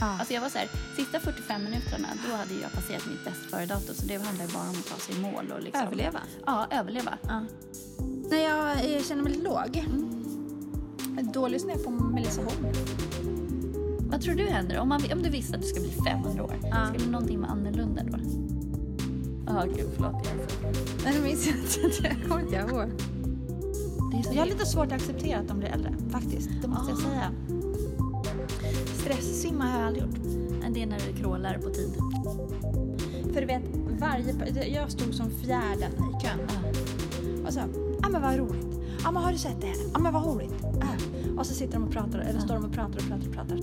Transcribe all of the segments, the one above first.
Ja. Alltså jag var så här, sista 45 minuterna då hade jag passerat mitt bäst före-datum så det handlar bara om att ta sig i mål och liksom... Överleva. Ja, överleva. Ja. När jag eh, känner mig låg. Då lyssnar jag på Melissa Holm. Vad tror du händer om, man, om du visste att du ska bli 500 år? Ja. Skulle någonting vara annorlunda då? Ja, gud förlåt. Jag. Nej, det minns jag inte. Jag kommer inte ihåg. Jag har lite svårt att acceptera att de blir äldre, faktiskt. Det måste jag Ah. säga. Stresssimma har jag aldrig gjort. Det är när du krålar på tid. För du vet, varje... Jag stod som fjärden i kön. Och så, ja men vad roligt. Ja men har du sett det här? Ja men vad roligt. Äh. Och så sitter de och pratar, eller står de och pratar och pratar och pratar.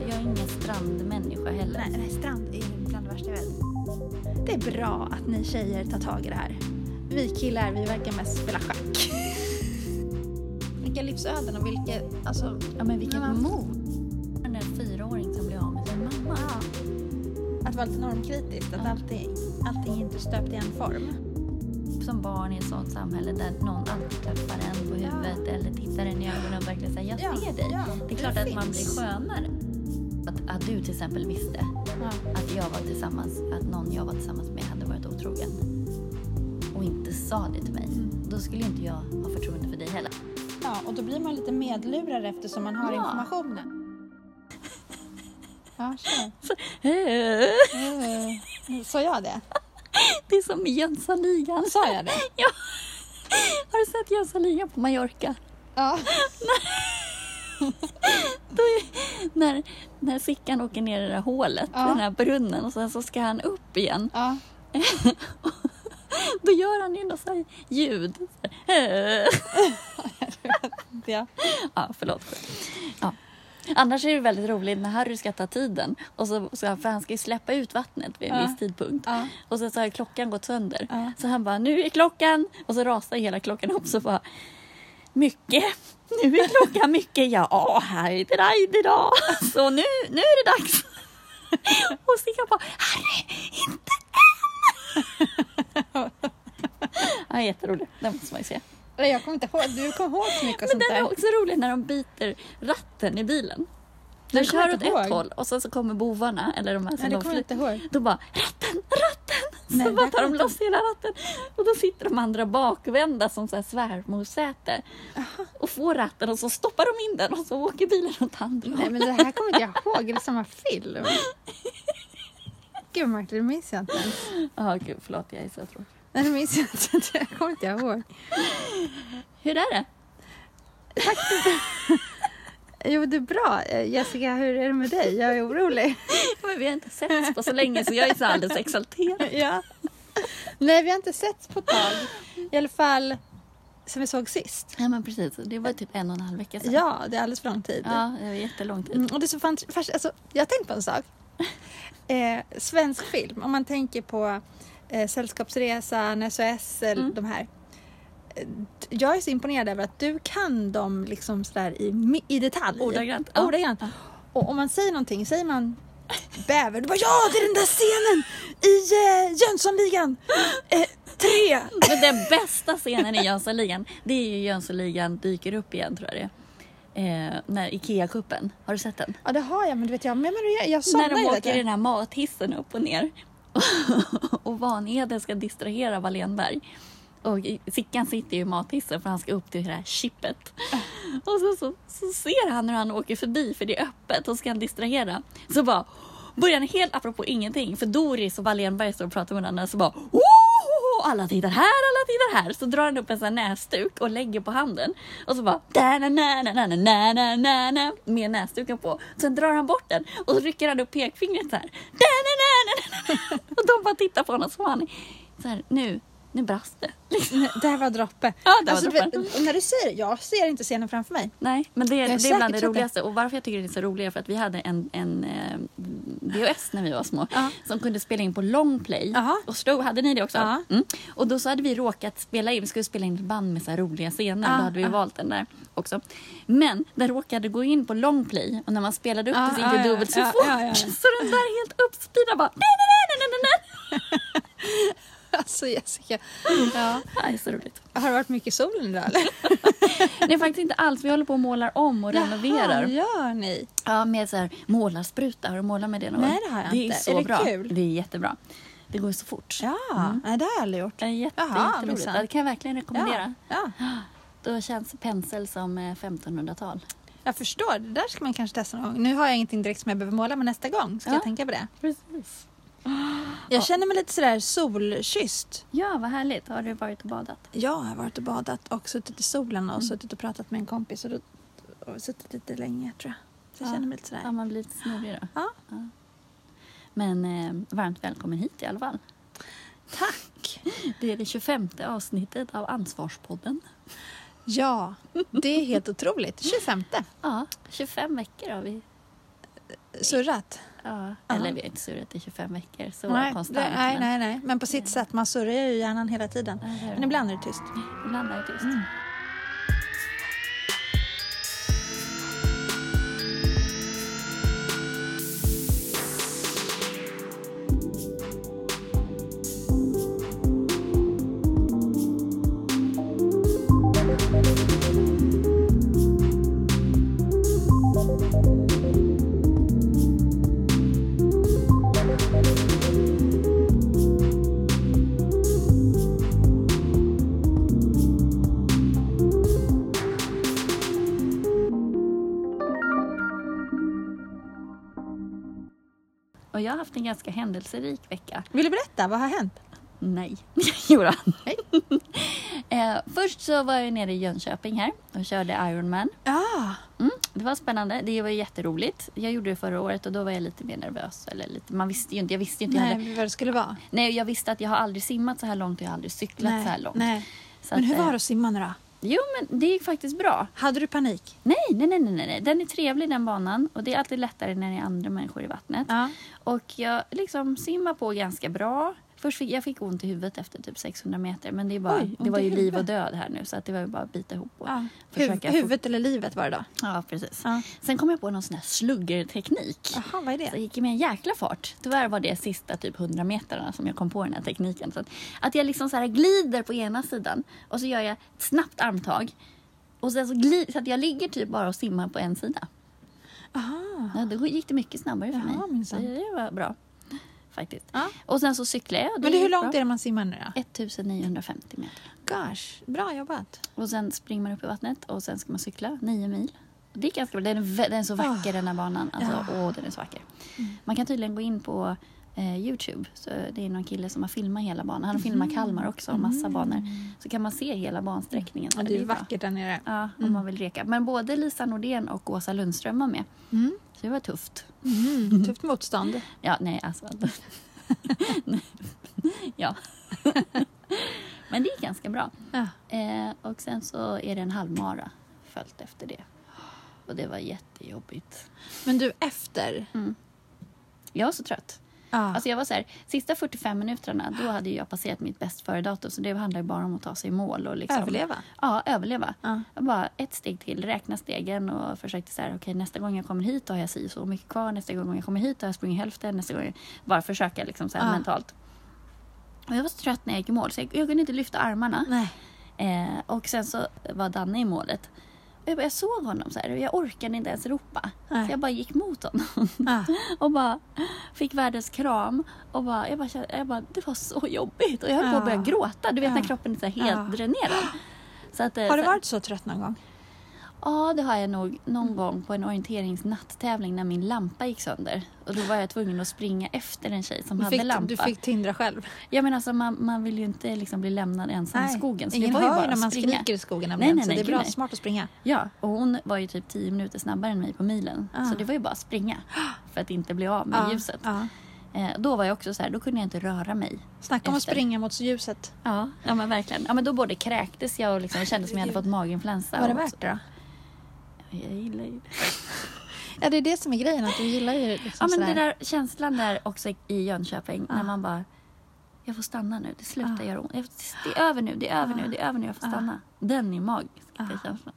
Jag är ingen strandmänniska heller. Nej, nej strand är bland det värsta jag vet. Det är bra att ni tjejer tar tag i det här. Vi killar, vi verkar mest spela schack. vilka livsöden och vilka, alltså... Ja, men vilket mod! Att vara lite normkritiskt, att Ja. allting, allting är inte stöpt i en form. Som barn i ett sånt samhälle där någon alltid klappar en på Ja. huvudet eller tittar en i ögonen och verkligen säger jag ser dig. ja, Det är klart att man blir finns. skönare. Att, att du till exempel visste Ja. att jag var tillsammans, att någon jag var tillsammans med hade varit otrogen och inte sa det till mig. Mm. Då skulle inte jag ha förtroende för dig heller. ja, och då blir man lite medlurad eftersom man har Ja. informationen. Ja, kör. Det Sa jag det? är som i Jönssonligan. Sa jag det? Ja. Har du sett Jönssonligan på Mallorca? Ja. Då är, när, när Sickan åker ner i det där hålet, Ja. den här brunnen och sen så ska han upp igen. ja. Då gör han ju något så ljud. Ja. Ja, förlåt. Annars är det väldigt roligt när Harry ska ta tiden. Och så, så, för han ska ju släppa ut vattnet vid en Ja. viss tidpunkt. Ja. Och så, så har klockan gått sönder. Ja. Så han bara, nu är klockan. Och så rasar hela klockan upp så bara, mycket. Nu är klockan mycket. Ja, hej det där idag. Så nu, nu är det dags. Och Sickan bara, Harry, inte än. Ja, jätteroligt. Den måste man ju se. Nej, Jag kommer inte ihåg. Du kommer ihåg så mycket Men sånt den är där. också rolig när de byter ratten i bilen. Du Den kommer kör åt inte ett ihåg. håll och sen så kommer bovarna, eller de här som Nej, det de kommer jag fly- inte ihåg. Då bara ratten, ratten! Nej, så det bara tar de loss hela ratten och då sitter de andra bakvända som så här svärmorssäte och får ratten och så stoppar de in den och så åker bilen åt andra Nej, hållet. men det här kommer inte jag ihåg. Är det samma film? Gud, Martin, det minns jag inte ens. Ja, gud förlåt jag är så tråkig. Nej, det minns jag inte. Det kommer inte jag ihåg. Hur är det? Jo, det är bra. Jessica, hur är det med dig? Jag är orolig. Men vi har inte setts på så länge så jag är så alldeles exalterad. Ja. Nej, vi har inte setts på ett tag. I alla fall sen vi såg sist. Ja men precis, det var typ en och en halv vecka sedan. Ja, det är alldeles för lång tid. Ja, det var jättelång tid. Mm, och det är så fan, alltså, jag har tänkt på en sak. Eh, svensk film, om man tänker på eh, Sällskapsresan, SOS, eller Mm. de här. Eh, Jag är så imponerad över att du kan dem liksom sådär i, i detalj. Ordagrant, ja. Ordagrant. Och om man säger någonting, säger man bäver, du bara ja det är den där scenen i eh, Jönssonligan! Eh, tre! Men den bästa scenen i Jönssonligan, det är ju Jönssonligan dyker upp igen tror jag det är. Eh, när Ikea-kuppen, har du sett den? Ja det har jag men du vet jag, men, men jag, jag När de åker i den här mathissen upp och ner. och Vanheden ska distrahera Wallenberg. Och Sickan sitter ju i mathissen för han ska upp till det här chippet. Och så, så, så ser han hur han åker förbi för det är öppet och ska han distrahera. Så bara börjar han helt apropå ingenting för Doris och Wallenberg står och pratar med varandra så bara alla tittar här, alla tittar här. Så drar han upp en sån här näsduk och lägger på handen. Och så bara da na na na na na na na na med näsduken på. Sen drar han bort den och så rycker han upp pekfingret så här. Da na na na na. Och de bara tittar på honom som han så här, nu, nu brast det. Liksom. Det här var droppe. Ja, det var alltså, du droppen. och när du säger det, jag ser inte scenen framför mig. Nej, men det, är det är bland det att det- roligaste. Och varför jag tycker det är så roligt är för att vi hade en, en eh, VHS när vi var små Ja. som kunde spela in på longplay. Jaha. Och slow, hade ni det också? Ja. Mm. Och då så hade vi råkat spela in, vi skulle spela in ett band med så här roliga scener. Ja, Då hade vi valt den där också. Men den råkade gå in på longplay och när man spelade upp Ja, det så gick det dubbelt så fort. Så den där helt uppspeedad bara nej, nej, nej, nej, nej, nej, nej. alltså Jessica. Ja. Det är så roligt. Har det varit mycket sol idag eller? Det är faktiskt inte alls. Vi håller på och målar om och renoverar. Jaha, gör ni? Ja, med så här målarspruta. Har du målat med det någon Nej, det har jag det inte. är så Är det bra. kul? Det är jättebra. Det går så fort. Ja, nej, det har jag aldrig gjort. Det är jätte, Jaha, jätteroligt. minsann. Ja, Det kan jag verkligen rekommendera. Ja, ja. Då känns pensel som eh, 1500-tal. Jag förstår, det där ska man kanske testa någon gång. Nu har jag ingenting direkt som jag behöver måla, men nästa gång ska Ja. jag tänka på det. Precis. Jag känner mig lite sådär solkysst. Ja, vad härligt. Har du varit och badat? Jag har varit och badat och suttit i solen och suttit och pratat med en kompis och, då, och suttit lite länge tror jag. Så jag Ja. känner mig lite sådär. Har man blivit snurrig då? Ja. Men eh, varmt välkommen hit i alla fall. Tack! Det är det 25 avsnittet av Ansvarspodden. Ja, det är helt otroligt. 25 Ja, 25 veckor har vi. surrat. Ja, eller vi har inte surrat i 25 veckor så nej, konstant. det, nej, men- nej, nej. Men på sitt sätt, man surrar ju hjärnan hela tiden. Men ibland är det tyst. Ibland är det tyst. Mm. Jag har haft en ganska händelserik vecka. Vill du berätta? Vad har hänt? Nej. Jodå. eh, först så var jag nere i Jönköping här och körde Ironman. Ja, Mm, det var spännande. Det var jätteroligt. Jag gjorde det förra året och då var jag lite mer nervös. Eller lite, man visste ju inte. Jag visste ju inte nej, vad det skulle vara. Nej, jag visste att jag har aldrig simmat så här långt och jag har aldrig cyklat så här långt. nej. Så Men att, hur eh, var det att simma nu då? Jo, men det gick faktiskt bra. Hade du panik? Nej, nej, nej, nej, nej. Den är trevlig den banan och det är alltid lättare när det är andra människor i vattnet. Ja. Och jag liksom simmar på ganska bra. Först fick jag fick ont i huvudet efter typ 600 meter men det, är bara, Oj, det var ju liv och död här nu så att det var ju bara att bita ihop och ja. försöka Huv- få- huvudet eller livet var det då? Ja, precis. Ja. Sen kom jag på någon sån här sluggerteknik. Jaha, vad är Så jag det? gick med en jäkla fart. Tyvärr var det sista typ 100 meterna som jag kom på den här tekniken. Så att, att jag liksom så här glider på ena sidan och så gör jag ett snabbt armtag. Och sen så, glid, så att jag ligger typ bara och simmar på en sida. Aha. Ja, då gick det mycket snabbare för Jaha, mig. Så det var bra. Faktiskt. Ja. Och sen så cyklade jag. Men det, hur långt bra. är det man simmar nu då? 1950 meter. Gosh, bra jobbat. Och sen springer man upp i vattnet och sen ska man cykla 9 mil. Det är ganska bra. Den är, den är så vacker den här banan. Alltså, Ja. åh, den är så vacker. Man kan tydligen gå in på eh, Youtube. Så det är någon kille som har filmat hela banan. Han har filmat Kalmar också massa banor. Så kan man se hela bansträckningen. Ja, det är vackert där nere. Ja, om man vill reka. Men både Lisa Nordén och Åsa Lundström var med. Mm. Så det var tufft. Mm. Tufft motstånd. Ja, nej alltså. ja. Men det gick ganska bra. Ja. Eh, och sen så är det en halvmara följt efter det. Och det var jättejobbigt. Men du, efter? Jag var så trött. Ja. Alltså jag var så här, sista 45 minuterna då hade jag passerat mitt bäst före-datum så det handlar ju bara om att ta sig i mål och liksom, Överleva? Ja, överleva. Ja. Jag bara ett steg till, räkna stegen och försökte så här, okej nästa gång jag kommer hit då har jag si så mycket kvar, nästa gång jag kommer hit då har jag sprungit hälften, nästa gång, bara försöka liksom så här Ja. mentalt. Och jag var så trött när jag gick i mål så jag, jag kunde inte lyfta armarna. Eh, och sen så var Danne i målet. Jag, bara, jag såg honom så här och jag orkade inte ens ropa. Nej. Så jag bara gick mot honom Ja. och bara fick världens kram. Och bara, jag, bara, jag bara, det var så jobbigt. Och jag höll på att börja Ja. gråta. Du vet Ja. när kroppen är så helt Ja. dränerad. Så att, eh, Har du så- varit så trött någon gång? Ja, det har jag nog någon gång på en orienteringsnatttävling när min lampa gick sönder. Och då var jag tvungen att springa efter en tjej som Du hade fick, lampa. du fick tindra själv? Ja, men alltså, man, man vill ju inte liksom bli lämnad ensam i skogen. Så Ingen det var ju hör bara ju när att man springa. skriker i skogen Nej, nämligen. nej, så nej, det är bra, nej. smart att springa. Ja, och hon var ju typ 10 minuter snabbare än mig på milen. Ah. Så det var ju bara att springa för att inte bli av med Ja, ljuset. Ja. Eh, då var jag också så här, då kunde jag inte röra mig. Snacka om att springa mot ljuset. Ja, ja men verkligen. Ja, men då både kräktes jag och liksom, jag kände som jag hade fått maginfluensa. Var det värt det då? Jag gillar ju det. Ja, det är det som är grejen. Att du gillar ju liksom Ja, men sådär. det där känslan där också i Jönköping Ja. när man bara jag får stanna nu, det slutar Ja. göra ont. Det är över nu, det är över nu, det är över nu, jag får stanna. Den är magisk, Ja. den känslan.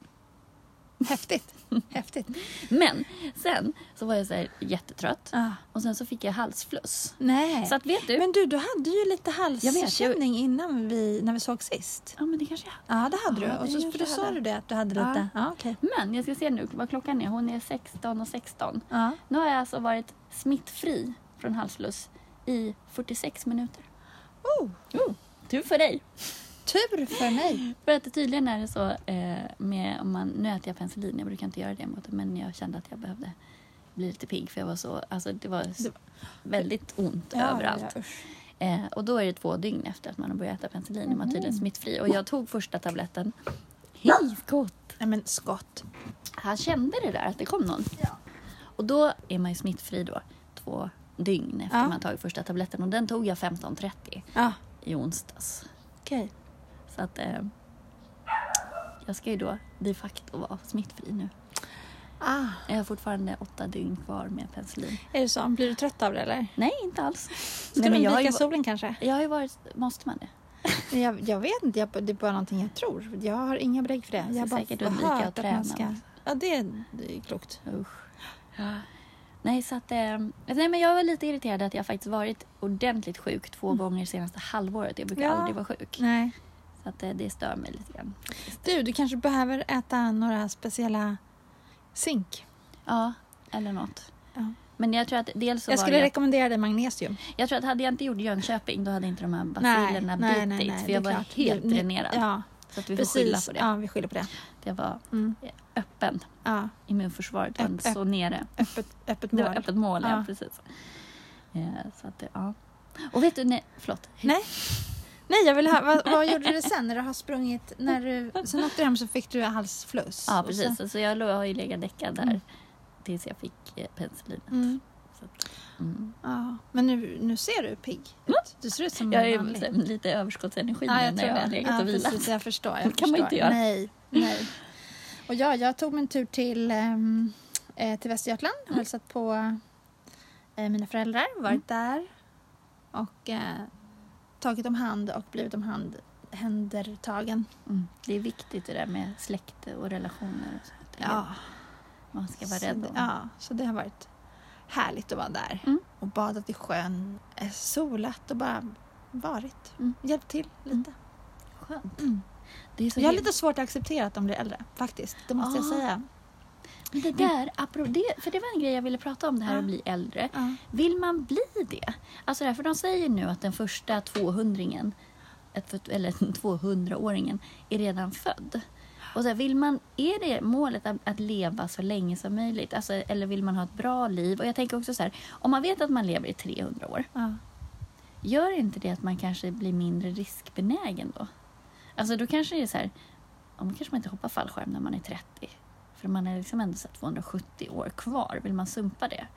Häftigt. Häftigt. Men sen så var jag så här jättetrött Ah. och sen så fick jag halsfluss. Nej. Så att vet du? Men du, du hade ju lite vet, jag- halskänning innan vi, när vi såg sist. Ja men det kanske jag Ja, det hade Ja, du. Och så, för då sa hade. du det att du hade lite... Ja, okej. Men jag ska se nu vad klockan är. Hon är 16 och 16. Ja. Nu har jag alltså varit smittfri från halsfluss i 46 minuter. Oh, Oh, tur för dig! Tur för mig. För att tydligen är det så eh, med om man, nu äter jag penicillin, jag brukar inte göra det mot men jag kände att jag behövde bli lite pigg för jag var så, alltså det var väldigt ont överallt. Ja. Eh, och då är det två dygn efter att man har börjat äta penicillin är man tydligen smittfri. Och jag tog första tabletten. Hej Scott! Nej, men skott. Han kände det där att det kom någon. Och då är man ju smittfri då två dygn efter Ja. man tagit första tabletten. Och den tog jag 15.30 Ja, i onsdags. okej. Så att eh, jag ska ju då de facto vara smittfri nu. Ah, Jag har fortfarande åtta dygn kvar med penicillin. är det så? Blir du trött av det eller? Nej, inte alls. Ska Nej, men du undvika solen kanske? jag har ju varit... Måste man det? Jag, jag vet inte, jag, det är bara någonting jag tror. Jag har inga belägg för det. Jag Jag bara säkert undvika att att träna. ska... Ja, det är, det är klokt. Usch. Nej, så att, eh, nej, men jag var lite irriterad att jag faktiskt varit ordentligt sjuk två gånger senaste halvåret. Jag brukar Ja. aldrig vara sjuk. Nej. Så att, eh, det stör mig lite grann. Du, du kanske behöver äta några speciella zink. Ja, eller något. Ja. Men jag tror att dels så Jag skulle det... rekommendera dig magnesium. Jag tror att hade jag inte gjort Jönköping då hade inte de här Nej, bacillerna nej, nej, bitit. nej, för det jag var klart. helt Du- dränerad. Ja, Så att vi får skylla precis. på det. Ja, vi skyller på det. Det var Mm. öppen. Ja, Immunförsvaret var inte så nere. öppet, öppet Det mål. var öppet mål, ja. Ja. precis. Ja, så att, det- ja. Och vet du, nej, förlåt. Nej. Nej, jag vill ha, vad, vad gjorde du sen när du har sprungit? När du, sen åkte du hem så fick du halsfluss. Ja, precis. Så, Så jag har ju legat däckad där Mm. tills jag fick eh, penicillinet. mm, mm. ja. Men nu, nu ser du pigg ut. Du ser ut som Jag är vanlig. ju lite överskottsenergi Ja, jag när jag har legat Ja, och vilat. precis. Jag förstår. Jag Det kan man förstår. inte göra. Nej, nej. Och ja, jag tog min tur till, ehm, eh, till Västergötland och Mm. hälsat på eh, mina föräldrar. Varit där och eh, tagit om hand och blivit om hand händertagen. Mm. Det är viktigt det där med släkt och relationer. Och så. Ja, Man ska vara så rädd det, om. ja, så det har varit härligt att vara där Mm. och badat i sjön, eh, solat och bara varit. Mm. Hjälpt till lite. Skönt. Mm. Det är så Jag har lite svårt att acceptera att de blir äldre, faktiskt. Det måste jag Ah. säga. Men det där, apropå det, för det var en grej jag ville prata om det här Ja. att bli äldre. Ja. Vill man bli det? Alltså därför de säger nu att den första 200 eller 200-åringen är redan född. Och så här, vill man, är det målet att, att leva så länge som möjligt? Alltså, eller vill man ha ett bra liv? Och jag tänker också så här, om man vet att man lever i 300 år, Ja. gör inte det att man kanske blir mindre riskbenägen då? Alltså då kanske det är så här, om kanske man inte hoppar fallskärm när man är 30. För man är liksom ändå så här 270 år kvar. Vill man sumpa det?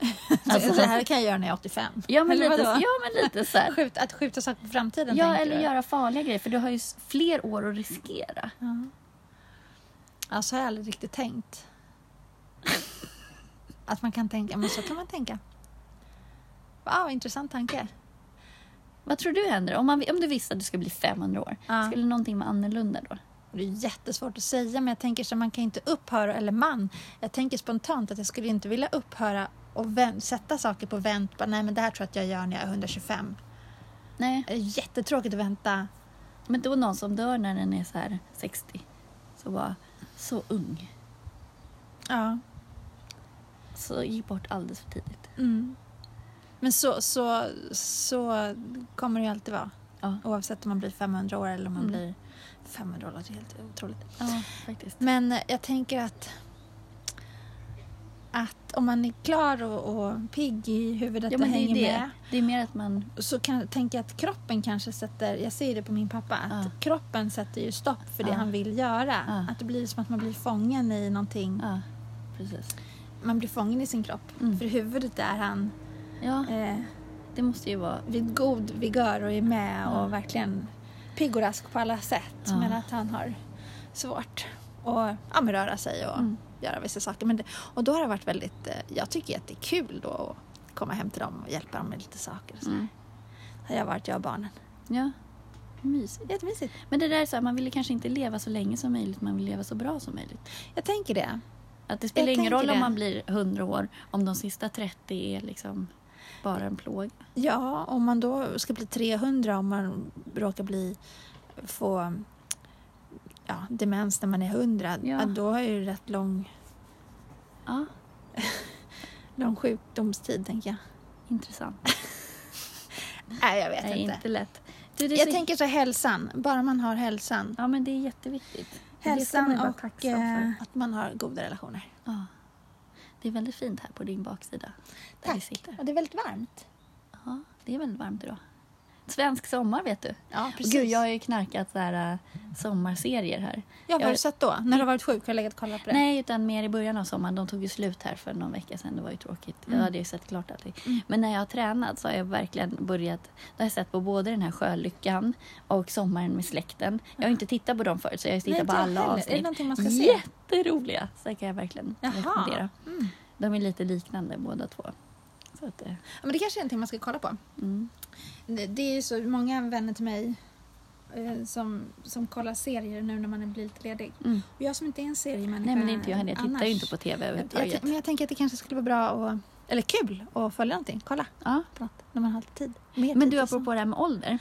Alltså, det här kan jag göra när jag är 85. Ja men, Eller lite, vadå? ja, men lite så. Skjut, att skjuta saker på framtiden, Ja, eller du? göra farliga grejer. För du har ju fler år att riskera. Ja. Ja, så har jag aldrig riktigt tänkt. Att man kan tänka, men så kan man tänka. Wow, intressant tanke. Vad tror du händer? Om, man, om du visste att du skulle bli 500 år, Ja. skulle någonting vara annorlunda då? Det är jättesvårt att säga, men jag tänker så man kan inte upphöra, eller man. Jag tänker spontant att jag skulle inte vilja upphöra och sätta saker på vänt. Bara, nej, men det här tror jag att jag gör när jag är 125. Nej, Det är jättetråkigt att vänta. men då någon som dör när den är så här 60. Så var så ung. Ja. Så gick bort alldeles för tidigt. Mm. Men så, så, så kommer det ju alltid vara. Ja, Oavsett om man blir 500 år eller om man Mm. blir 500 år. Det är helt otroligt. ja faktiskt. Men jag tänker att, att om man är klar och, och pigg i huvudet Ja, och men hänger det. med Det är mer att man... så kan, tänker jag att kroppen kanske sätter, jag ser det på min pappa, att Ja. kroppen sätter ju stopp för det Ja. han vill göra. Att det blir som att man blir fången i någonting. Ja, precis. Man blir fången i sin kropp. Mm. För huvudet är han Ja, eh, det måste ju vara... vid god vigör och är med och verkligen pigg och rask på alla sätt. Ja. Men att han har svårt att ja, röra sig och Mm. göra vissa saker. Men det, och då har det varit väldigt, eh, jag tycker att det är kul då att komma hem till dem och hjälpa dem med lite saker. Och så. Mm. Har jag varit, jag och barnen. Ja. Mysigt. Jättemysigt. Men det där är så här, man vill ju kanske inte leva så länge som möjligt, man vill leva så bra som möjligt. Jag tänker det. Att det spelar Jag ingen roll om det. man blir 100 år om de sista 30 är liksom bara en plåga. Ja, om man då ska bli 300 om man råkar bli få ja, demens när man är 100, Ja. då är det rätt lång, Ja, lång sjukdomstid tänker jag. intressant. Nej, jag vet är inte. inte lätt. Du, Jag så... tänker så hälsan, bara man har hälsan. Ja, men det är jätteviktigt. Hälsan ju och eh, att man har goda relationer. Ja. Det är väldigt fint här på din baksida. Där vi Tack. sitter. Och det är väldigt varmt. Ja, det är väldigt varmt idag. Svensk sommar vet du. Ja, precis. Gud, jag har ju knarkat så här, äh, sommarserier här. Ja, vad har du sett då? När du har varit sjuk? Har legat och kollat på det? Nej, utan mer i början av sommaren. De tog ju slut här för någon vecka sedan. Det var ju tråkigt. Mm. Jag hade ju sett klart allting. Mm. Men när jag har tränat så har jag verkligen börjat... Då har jag sett på både den här Sjölyckan och Sommaren med släkten. Jag har inte tittat på dem förut så jag har Nej, tittat på alla heller. Är det avsnitt. någonting man ska se? Jätteroliga! Så kan jag verkligen rekommendera. Mm. De är lite liknande båda två. Att, eh, Ja, men det kanske är någonting man ska kolla på. mm. Det, det är ju så många vänner till mig eh, som, som kollar serier nu när man blir lite ledig. Mm. Och jag som inte är en seriemänniska Nej, men det inte jag heller. Jag tittar annars. ju inte på TV överhuvudtaget. jag, men jag tänker att det kanske skulle vara bra och, eller kul att följa någonting. Kolla Ja. på något när man har lite tid. Mer Men tid du, apropå det här med ålder.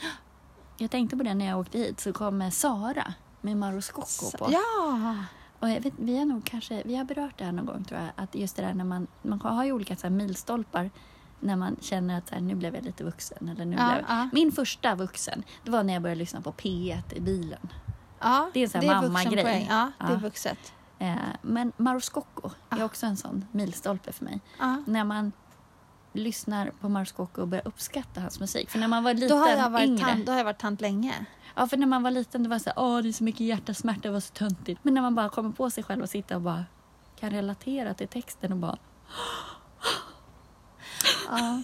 Jag tänkte på det när jag åkte hit så kom eh, Sara med Mauro Scocco på. Ja! Och vet, vi har nog kanske, vi har berört det här någon gång tror jag. Att just det där när man, man har ju olika så milstolpar när man känner att så här, nu blev jag lite vuxen. Eller nu Ja, blev... ja. Min första vuxen, det var när jag började lyssna på P1 i bilen. ja Det är en sån här mammagrej. vuxenpoäng. Ja, det är vuxet. Eh, men Mauro Scocco är också en sån milstolpe för mig. När man lyssnar på Mauro Scocco och börjar uppskatta hans musik. För när man var liten, Då, har jag varit yngre. tant, då har jag varit tant länge. Ja, för när man var liten det var så här, åh det är så mycket hjärtasmärta, det var så töntigt. Men när man bara kommer på sig själv och sitter och bara kan relatera till texten och bara, Ja.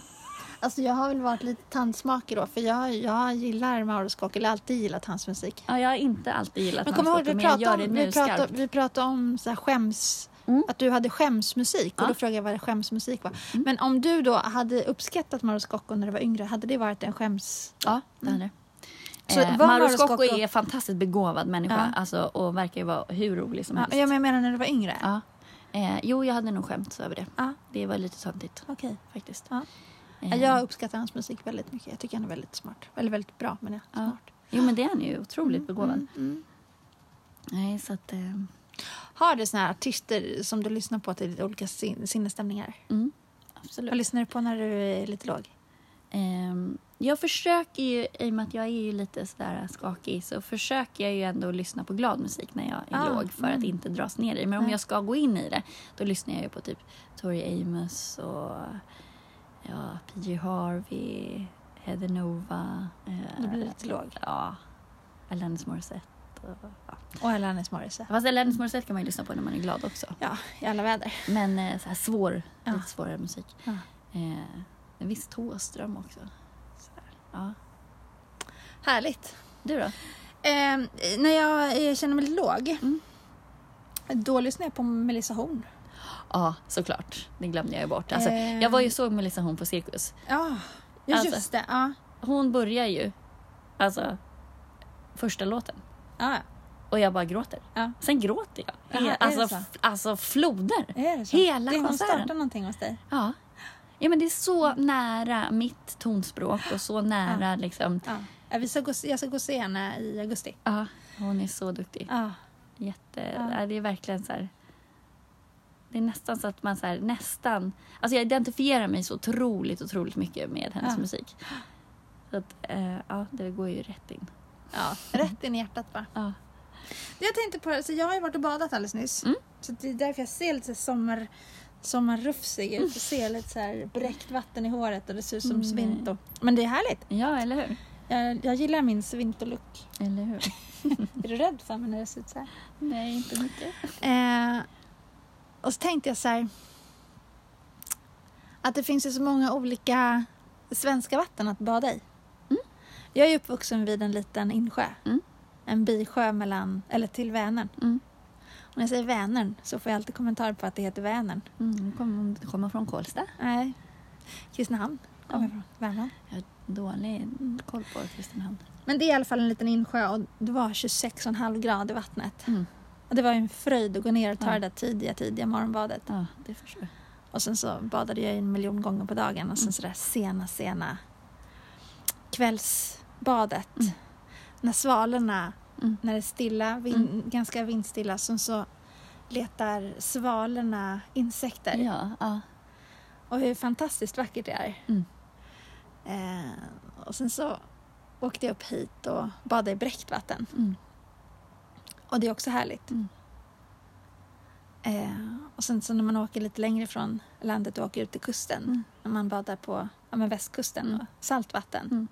Alltså jag har väl varit lite tantsmakig då för jag, jag gillar Mauro Scocco, eller alltid gillat hans musik. ja jag har inte alltid gillat Men låtar, vi men jag gör det om, nu vi pratade, skarpt. vi pratade om så här skäms, Mm. att du hade skämsmusik och Ja. då frågade jag vad det skämsmusik var. Mm. Men om du då hade uppskattat Mauro Scocco när du var yngre, hade det varit en skäms... Ja, det hade det. Så Eh, Mauro Mauro Scocco är en fantastiskt begåvad människa Ja. alltså, och verkar ju vara hur rolig som Ja, helst. jag menar när du var yngre. Ja. Eh, jo, jag hade nog skämts över det. Ja. Det var lite töntigt Okej. faktiskt. Ja. Eh, Jag uppskattar hans musik väldigt mycket. Jag tycker han är väldigt smart. Eller väldigt bra, men. Ja. Smart. Jo, men det är han ju otroligt Mm, begåvad. mm, mm. Nej, så att... Eh, Har du såna här artister som du lyssnar på till olika sin- sinnesstämningar? mm, absolut. Vad lyssnar du på när du är lite låg? Ehm, jag försöker ju, i och med att jag är ju lite sådär skakig, så försöker jag ju ändå lyssna på glad musik när jag är Ah, låg för mm. att inte dras ner i. Men om Nej. jag ska gå in i det, då lyssnar jag ju på typ Tori Amos och ja, PJ Harvey, Heather Nova. eh, Då blir det lite låg. Ja, Alanis Morissette. Och, ja. Och Alanis Morissette. Fast Alanis Morissette kan man ju lyssna på när man är glad också. Ja, i alla väder. Men eh, så här svår, Ja. lite svårare musik. Ja. Eh, en viss Thåström också. Ja. Härligt. Du då? Eh, när jag känner mig lite låg, Mm. då lyssnar jag på Melissa Horn. Ja, såklart. Det glömde jag ju bort. Alltså, Eh. Jag var ju såg Melissa Horn på Cirkus. Ja, ja Alltså. just det. Ja. Hon börjar ju, alltså, första låten. Ja, Och jag bara gråter. Ja. Sen gråter jag. Det alltså, alltså floder. det? Hela det konserten. startar någonting hos dig. Ja. Ja, men det är så nära mitt tonspråk och så nära liksom. Ja. Ja, Vi ska gå, jag ska gå och se henne i augusti. Ja, hon är så duktig. Ja. Jätte, Ja. Det är verkligen så här. Det är nästan så att man så här, nästan... Alltså jag identifierar mig så otroligt, otroligt mycket med hennes Ja. musik. Så att, eh, ja, det går ju rätt in. Ja, rätt in i hjärtat bara. Ja. Jag tänkte på så jag har ju varit och badat alldeles nyss. Mm. Så det är därför jag ser lite sommar, sommarrufsig ut. Jag ser lite så här bräckt vatten i håret och det ser ut som Mm. svinto. Men det är härligt. ja, eller hur? Jag, jag gillar min svinto-look. Eller hur? Är du rädd för mig när det ser ut så här? Nej, inte mycket. Eh, och så tänkte jag så här. Att det finns ju så många olika svenska vatten att bada i. Mm. Jag är uppvuxen vid en liten insjö. Mm. En bisjö mellan, eller till Vänern. Mm. När jag säger Vänern så får jag alltid kommentar på att det heter Vänern. Mm, kommer, kommer från Kolsta. Nej, Kristinehamn kommer Ja. jag från. Värmland. Dålig koll på Kristinehamn. Men det är i alla fall en liten insjö och det var 26,5 grader i vattnet. Mm. Och det var en fröjd att gå ner och ta Ja. det där tidiga, tidiga morgonbadet. Ja, det förstår jag. Och sen så badade jag en miljon gånger på dagen och sen Mm. så där sena, sena kvällsbadet. Mm. När svalorna, Mm. när det är stilla, vin, ganska vindstilla, så, så letar svalorna insekter. Ja, ja. Och hur fantastiskt vackert det är. Mm. Eh, och sen så åkte jag upp hit och badade i bräckt vatten. Mm. Och det är också härligt. Mm. Eh, och sen så när man åker lite längre från landet och åker ut till kusten, Mm. när man badar på ja, men västkusten Mm. och saltvatten.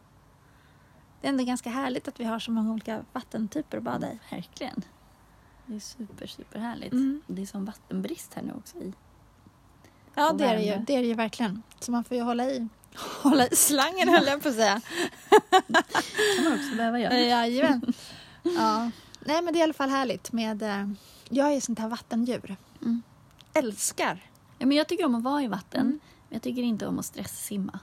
Det är ändå ganska härligt att vi har så många olika vattentyper att bada i. Verkligen. Det är super, super härligt. Mm. Det är som vattenbrist här nu också. I. Ja, det är det ju. Det är det ju verkligen. Så man får ju hålla i, hålla i slangen höll jag på att säga. kan man också behöva göra. Jajamän. ja. Nej, men det är i alla fall härligt med... Eh, jag är ju sånt här vattendjur. Mm. Älskar Ja, men jag tycker om att vara i vatten. Mm. Men jag tycker inte om att stresssimma.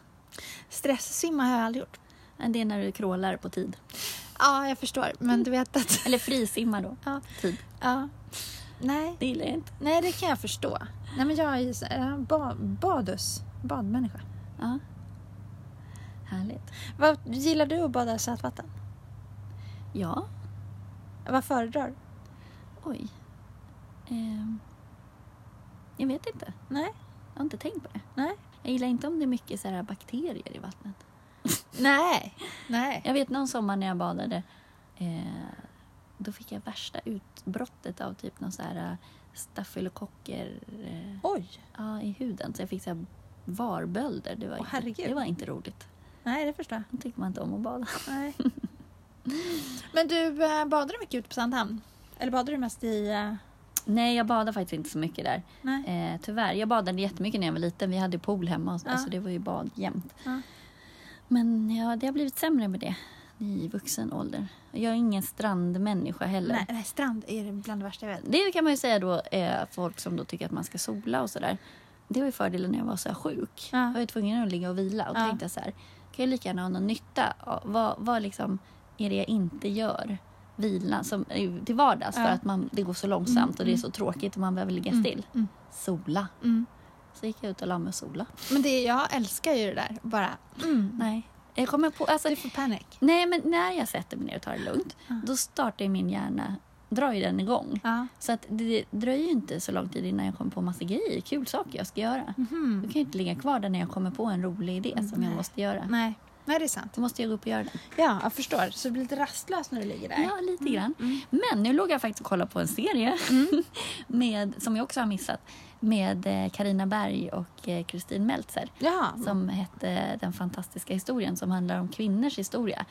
Stresssimma har jag aldrig gjort. Det är när du krålar på tid. Ja, jag förstår. Men du vet att... Eller frisimma då. Ja. Tid. Ja. Nej, Det gillar jag inte. nej, det kan jag förstå. Nej, men jag är ju så- ba, badus. Badmänniska. Ja. Härligt. Vad gillar du att bada i sötvatten? Ja. Vad föredrar du? Oj. Ehm. Jag vet inte. Nej. Jag har inte tänkt på det. Nej. Jag gillar inte om det är mycket så här bakterier i vattnet. Nej. Nej. Jag vet någon sommar när jag badade. Eh, då fick jag värsta utbrottet av typ någon så här eh, stafylokocker eh, Oj. ja, i huden. Så jag fick så här varbölder. Det var, Åh, inte, det var inte roligt. Nej, det förstår jag. Då tycker man inte om att bada. Nej. Men du, eh, badar du mycket ute på Sandhamn? Eller badar du mest i... eh, Nej, jag badade faktiskt inte så mycket där. Nej. Eh, tyvärr. Jag badade jättemycket när jag var liten. Vi hade pool hemma. Ja. Alltså, det var ju bad jämt. Ja. Men ja, det har blivit sämre med det i vuxen ålder. Jag är ingen strandmänniska heller. Nej, nej, strand är bland det värsta jag vet. Det kan man ju säga då, eh, folk som då tycker att man ska sola och sådär. Det var ju fördelen när jag var så här sjuk. Ja. Jag var ju tvungen att ligga och vila och Ja. tänkte så här, kan jag lika gärna ha någon nytta? Vad, vad liksom är det jag inte gör? Vila som, eh, till vardags Ja. för att man, det går så långsamt Mm, och det är mm. så tråkigt och man behöver ligga Mm, still. mm. Sola. Mm. Så gick jag ut och la mig och sola. Men det, jag älskar ju det där. Bara, mm. Nej. Jag kommer på, alltså, Du får panik. nej men när jag sätter mig ner och tar det lugnt, Ja. då startar min hjärna, drar ju den igång. Ja. Så att det dröjer inte så lång tid innan jag kommer på massa grejer, kul saker jag ska göra. Mhm. Jag kan ju inte ligga kvar där när jag kommer på en rolig idé som Nej. jag måste göra. Nej. Nej, det är sant. Då måste jag gå upp och göra den. Ja, jag förstår. Så du blir lite rastlös när du ligger där. Ja, lite grann. Mm. Men nu låg jag faktiskt och kollade på en serie med, som jag också har missat med Karina Berg och eh, Kristin Meltzer Ja. som hette Den fantastiska historien som handlar om kvinnors historia.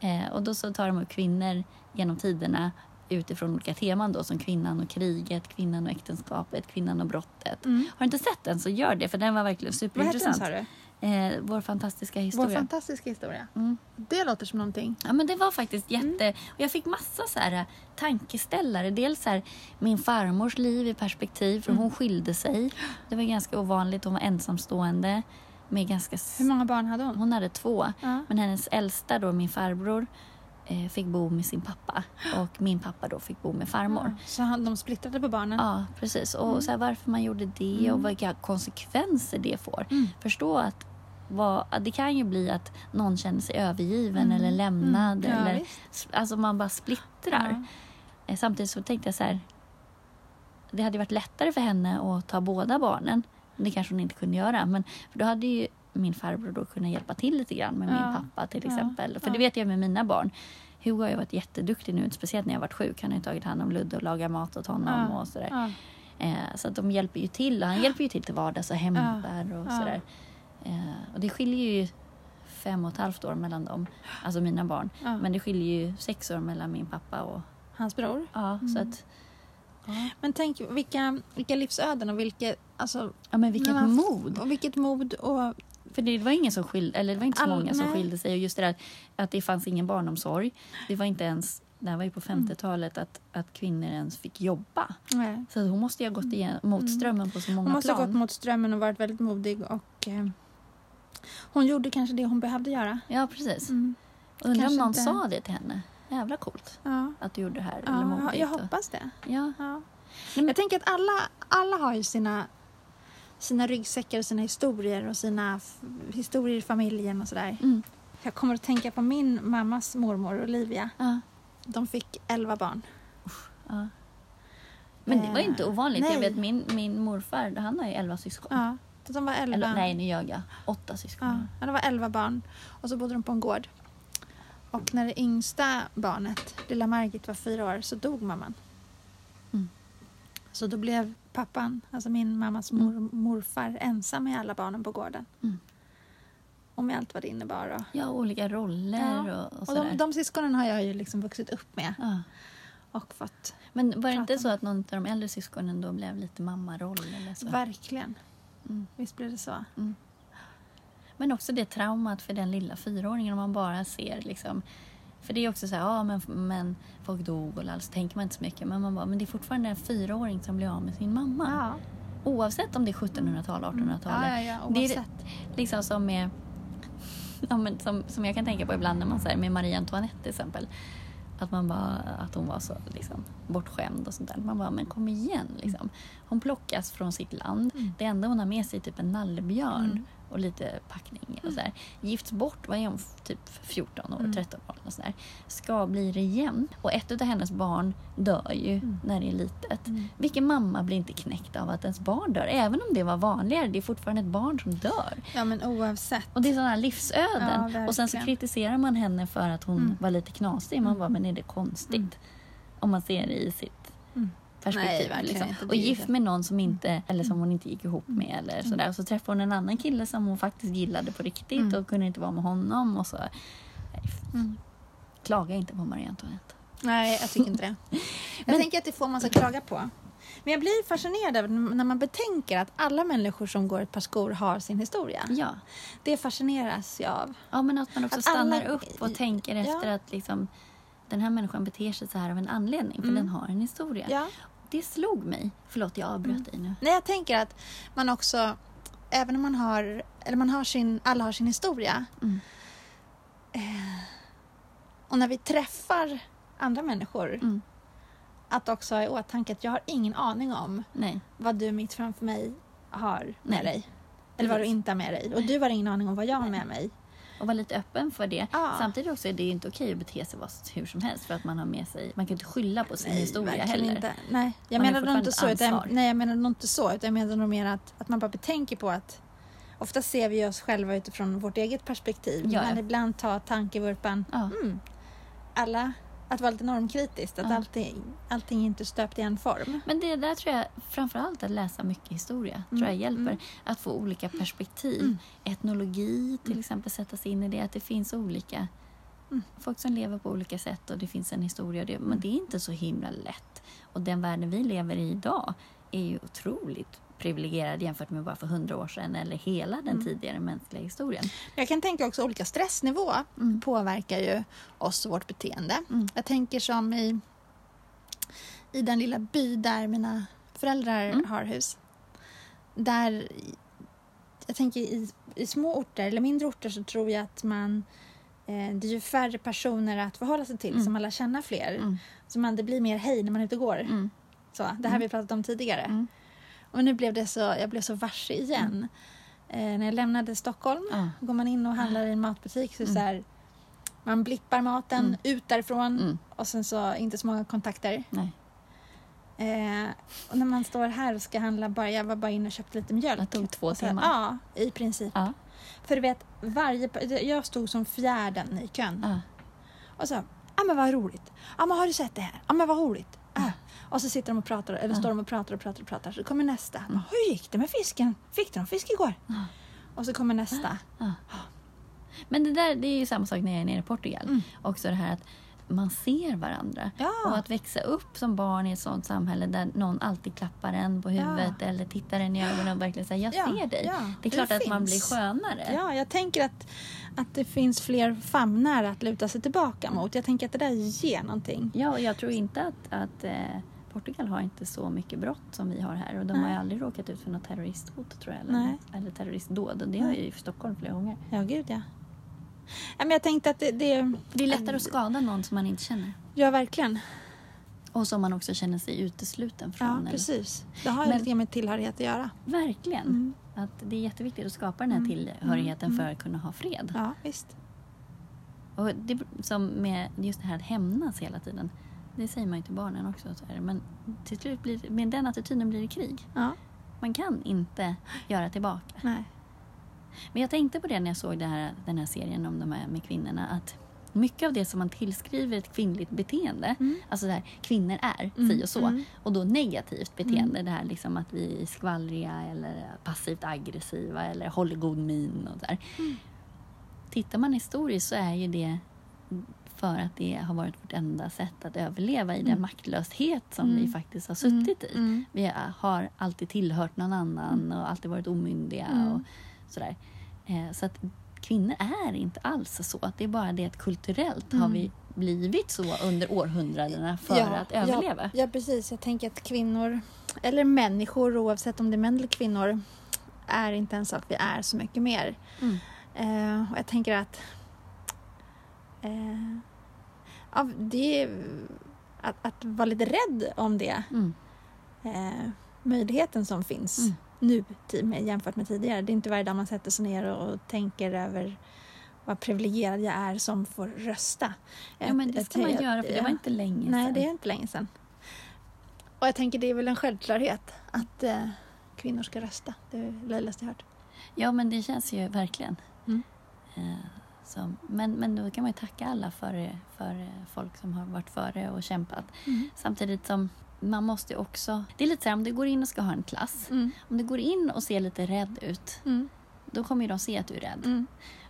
Eh, och då så tar de upp kvinnor genom tiderna utifrån olika teman då som kvinnan och kriget, kvinnan och äktenskapet, kvinnan och brottet. Mm. Har du inte sett den så gör det för den var verkligen Vad hette den superintressant. sa du? Eh, vår fantastiska Vår historia. fantastiska historia. Mm. Det låter som någonting. Ja, men det var faktiskt Mm. jätte... Och jag fick massa så här, eh, tankeställare. Dels så här, min farmors liv i perspektiv, för Mm. hon skilde sig. Det var ganska ovanligt. Hon var ensamstående. Med ganska... Hur många barn hade hon? Hon hade två. Ja. Men hennes äldsta, då, min farbror, eh, fick bo med sin pappa. Och min pappa då fick bo med farmor. Så han, de splittrade på barnen? Ja, precis. Och så här, varför man gjorde det och vilka konsekvenser det får. Mm. Förstå att vad, det kan ju bli att någon känner sig övergiven Mm. eller lämnad. Mm. Ja, eller, visst. alltså man bara splittrar. Eh, Samtidigt så tänkte jag så här. Det hade varit lättare för henne att ta båda barnen. Det kanske hon inte kunde göra. Men för då hade ju min farbror då kunnat hjälpa till lite grann med Ja. min pappa till Ja. exempel. För Ja. det vet jag med mina barn. Hugo har ju varit jätteduktig nu, speciellt när jag varit sjuk. Han har ju tagit hand om Ludde och lagat mat åt honom Ja. och sådär. Ja. Eh, så att de hjälper ju till. Och han hjälper ju till till vardags och hämtar och Ja. sådär. Eh, och det skiljer ju fem och ett halvt år mellan dem, alltså mina barn. Ja. Men det skiljer ju sex år mellan min pappa och... Hans bror? Ja, så Mm. att... Ja. Men tänk vilka, vilka livsöden och vilket, alltså, ja, men vilket man- mod! och vilket mod och... För det var ingen som skilde, eller det var inte så All- många som nej. skilde sig. Och just det där att det fanns ingen barnomsorg. Det var inte ens, det här var ju på Mm. 50-talet, att, att kvinnor ens fick jobba. Nej. Så hon måste ju ha gått igen, mot Mm. strömmen på så många Hon måste ha plan. gått mot strömmen och varit väldigt modig och... Eh, Hon gjorde kanske det hon behövde göra. Ja, precis. Mm. Undrar om någon inte- sa det till henne. Jävla coolt Ja. att du gjorde det här. eller Ja, jag, modigt. jag och- hoppas det. Ja. Ja. men- Jag tänker att alla, alla har ju sina, sina ryggsäckar och sina historier och sina historier i familjen och sådär. Mm. Jag kommer att tänka på min mammas mormor Olivia. Ja. De fick elva barn. Ja. Men det var ju inte Eh, ovanligt. Jag nej. vet min, min morfar, han har ju elva syskon. Ja, de var elva. Eller nej, nu ljög jag. Åtta syskon. Ja, det var elva barn och så bodde de på en gård. Och när det yngsta barnet, lilla Margit, var fyra år så dog mamman. Mm. Så då blev pappan, alltså min mammas mor, morfar, ensam med alla barnen på gården. Mm. Och med allt vad det innebar. Och, Ja, olika roller Ja, och, och och de, de syskonen har jag ju liksom vuxit upp med Ja. och fått. Men var det inte så att någon av de äldre syskonen då blev lite mammaroll eller så? Verkligen. Mm. Visst blev det så? Men också det traumat för den lilla fyraåringen om man bara ser liksom för det är också så här, ja men, men folk dog och så tänker man inte så mycket. Men man bara, men det är fortfarande en fyraåring som blir av med sin mamma. Ja. Oavsett om det är 1700-tal, 1800-tal. Ja, ja, ja, Det är oavsett. liksom som med, ja, men som, som jag kan tänka på ibland när man säger med Marie Antoinette till exempel. Att, man bara, att hon var så liksom, bortskämd och sånt där. Man bara, men kom igen liksom. Hon plockas från sitt land. Mm. Det enda hon har med sig är typ en nallebjörn Mm. Och lite packning. Och så där. Gifts bort, vad är hon, typ 14 år, Mm. 13 år och så där. Ska bli regent. Och ett av hennes barn dör ju Mm. när det är litet. Mm. Vilken mamma blir inte knäckt av att ens barn dör? Även om det var vanligare, det är fortfarande ett barn som dör. Ja, men oavsett. Och det är sådana livsöden. Ja, och sen så kritiserar man henne för att hon Mm. var lite knasig. Man Mm. bara, men är det konstigt? Mm. Om man ser det i sitt Mm. Perspektiv. Nej, liksom. Och gift med någon som inte, eller som hon inte gick ihop med. Eller Mm. sådär. Och så träffade hon en annan kille som hon faktiskt gillade på riktigt Mm. och kunde inte vara med honom. Och så. Mm. Klaga inte på Marie Antoinette. Nej, jag tycker inte det. Jag Men- tänker att det får man ska klaga på. Men jag blir fascinerad när man betänker att alla människor som går ett par skor har sin historia. Ja. Det fascineras jag av. ja, men att man också Att alla- stannar upp och tänker Ja. efter att liksom, den här människan beter sig så här av en anledning. För Mm. den har en historia. Ja. Det slog mig. Förlåt, jag avbröt Mm. dig nu. Nej, jag tänker att man också, även om man har, eller man har sin, alla har sin historia. Mm. Eh, och när vi träffar andra människor, Mm. att också ha i åtanke att jag har ingen aning om Nej. vad du mitt framför mig har med Nej. dig. Eller vad du inte har med dig. Och du har ingen aning om vad jag har med mig. Och vara lite öppen för det. Ja. Samtidigt också är det inte okej att bete sig hur som helst för att man har med sig, man kan inte skylla på sin historia verkligen heller. Inte. Nej, jag Man menar nog inte så. Utan, ansvar. nej, jag menar nog inte så. Utan jag menar nog mer att, att man bara betänker på att ofta ser vi oss själva utifrån vårt eget perspektiv. Ja, Men ibland ta tankevurpan. Ja. Mm, alla, att vara lite normkritiskt. Att Ja. allting, allting är inte stöpt i en form. Men det där tror jag, framförallt att läsa mycket historia, tror Mm, jag hjälper. mm. Att få olika perspektiv. Mm. Etnologi till exempel, sätta sig in i det. Att det finns olika Mm. folk som lever på olika sätt och det finns en historia. Det, Mm. Men det är inte så himla lätt. Och den världen vi lever i idag är ju otroligt privilegierad jämfört med bara för hundra år sedan eller hela den Mm. tidigare mänskliga historien. Jag kan tänka också olika stressnivå Mm. påverkar ju oss och vårt beteende. Mm. Jag tänker som i, i den lilla by där mina föräldrar Mm. har hus. Där, jag tänker i, i små orter eller mindre orter så tror jag att man eh, det är ju färre personer att förhålla sig till Mm. så man lär känna fler. Mm. Så man, det blir mer hej när man är ute och går. Mm. Så, det här Mm. har vi pratat om tidigare. Mm. Och nu blev det så, jag blev så varse igen. Eh, när jag lämnade Stockholm Ja. går man in och handlar i en matbutik så, är det Mm. så här, man blippar maten Mm. ut därifrån Mm. och sen så inte så många kontakter. Eh, och när man står här och ska handla, bara, jag var bara inne och köpte lite mjölk. Det tog två timmar. Ja, i princip. Ja. För du vet, varje, jag stod som fjärden i kön Ja. och så, ja men vad roligt. Ja men har du sett det här? Ja men vad roligt. Och så sitter de och pratar, eller Ja. står de och pratar och pratar och pratar. Så kommer nästa. Hur gick det med fisken? Fick du någon fisk igår? Ja. Och så kommer nästa. Men det där det är ju samma sak när jag är nere i Portugal. Mm. Också det här att man ser varandra. Ja. Och att växa upp som barn i ett sånt samhälle där någon alltid klappar en på huvudet eller tittar en i ögonen och verkligen säger jag Ja, ser dig. ja, det är det klart att man blir finns. skönare. Ja, jag tänker att, att det finns fler famnar att luta sig tillbaka mot. Jag tänker att det där ger någonting. Ja, och jag tror inte att, att eh, Portugal har inte så mycket brott som vi har här och de Nej. har ju aldrig råkat ut för något terroristhot tror jag. Eller, eller terroristdåd. Och det har ju i Stockholm flera gånger. Ja, gud ja. men jag tänkte att det, det... Det är lättare att skada någon som man inte känner. Ja, verkligen. Och som man också känner sig utesluten från. Ja, precis. Det har ju Men- lite med tillhörighet att göra. Verkligen. Mm. Att det är jätteviktigt att skapa den här Mm. tillhörigheten Mm. för att kunna ha fred. Ja, visst. Och det, som med just det här att hämnas hela tiden. Det säger man ju till barnen också. Så här. Men till slut blir med den attityden blir det krig. Ja, Man kan inte göra tillbaka. nej. Men jag tänkte på det när jag såg det här, den här serien om de här med kvinnorna. Att mycket av det som man tillskriver ett kvinnligt beteende, Mm. alltså det här, kvinnor är Mm, si och så. mm. Och då negativt beteende, det här liksom att vi är skvallriga eller passivt aggressiva eller håller god min och där. Mm. Tittar man historiskt så är ju det för att det har varit vårt enda sätt att överleva i den Mm. maktlöshet som Mm. vi faktiskt har suttit i. Mm. Vi har alltid tillhört någon annan och alltid varit omyndiga Mm. och sådär. Eh, så att kvinnor är inte alls så. Det är bara det att kulturellt har Mm. vi blivit så under århundradena för att överleva. Ja, ja, precis. Jag tänker att kvinnor, eller människor oavsett om det är män eller kvinnor, är inte en sak vi är så mycket mer. Mm. Eh, och jag tänker att eh, ja, det att, att vara lite rädd om det, Mm. eh, möjligheten som finns Mm. nu med, jämfört med tidigare. Det är inte varje dag man sätter sig ner och, och tänker över vad privilegierad jag är som får rösta. Ja, men det Jag- ska man göra för det var inte länge Nej, sedan. det är inte länge sedan. Och jag tänker det är väl en självklarhet att eh, kvinnor ska rösta. Det är löjligaste jag hört. Ja, men det känns ju verkligen. Mm. Eh, som, men, men då kan man ju tacka alla för, för folk som har varit före och kämpat. Samtidigt som man måste också... Det är lite så här, om du går in och ska ha en klass. Mm. Om du går in och ser lite rädd ut, Mm. då kommer ju de se att du är rädd. Mm.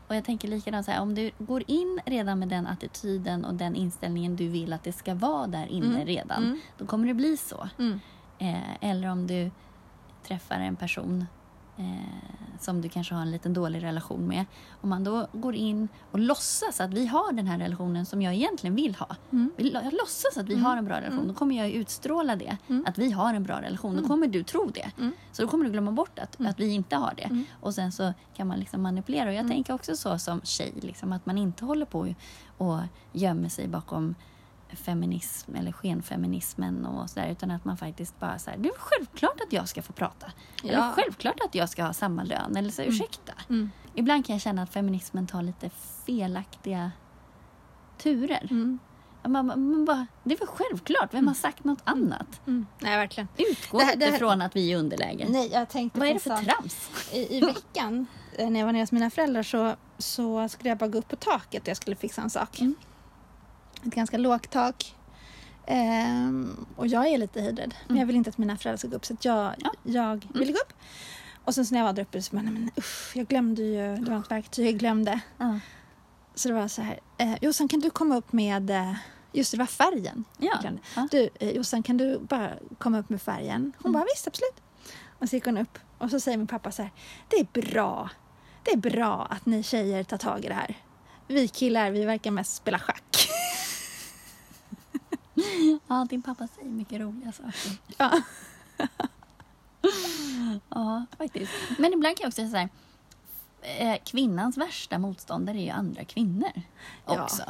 Och jag tänker likadant så här, om du går in redan med den attityden och den inställningen du vill att det ska vara där inne Mm. redan, Mm. då kommer det bli så. Mm. Eh, eller om du träffar en person eh, som du kanske har en liten dålig relation med. Om man då går in och låtsas att vi har den här relationen som jag egentligen vill ha. Mm. Jag låtsas att vi Mm. har en bra relation. Mm. Då kommer jag utstråla det. Mm. Att vi har en bra relation. Då Mm. kommer du tro det. Mm. Så då kommer du glömma bort att, att vi inte har det. Och sen så kan man liksom manipulera. Och jag tänker också så som tjej. Liksom, att man inte håller på och gömmer sig bakom feminism eller skenfeminismen och sådär. Utan att man faktiskt bara säger det är självklart att jag ska få prata. Eller Ja. självklart att jag ska ha samma lön. Eller så, Mm. ursäkta. Mm. Ibland kan jag känna att feminismen tar lite felaktiga turer. Mm. Man, man, man bara, det är väl självklart, vem har sagt något annat? Mm. Nej, verkligen. Utgå Det här- det inte här- från att vi är i underläge. Nej, jag tänkte Vad är det för trams? I, I veckan eh, när jag var nere hos mina föräldrar så, så skulle jag bara gå upp på taket och jag skulle fixa en sak. Mm. Ett ganska lågt tak. Ehm, och jag är lite höjdrädd. Men Mm. jag vill inte att mina föräldrar ska gå upp så jag, Ja. jag ville gå upp. Och sen så när jag var där uppe så bara, nej men usch, jag glömde ju, det var ett verktyg jag glömde. Ja. Så det var så här, eh, Jossan kan du komma upp med, eh, just det, det var färgen. Ja. Ja. Du, eh, Jossan kan du bara komma upp med färgen? Hon Mm. bara visst, absolut. Och så gick hon upp och så säger min pappa så här, det är bra, det är bra att ni tjejer tar tag i det här. Vi killar, vi verkar mest spela schack. ja, din pappa säger mycket roliga saker. ja. Ja, faktiskt. Men ibland kan jag också säga så här, eh, kvinnans värsta motståndare är ju andra kvinnor Ja. också.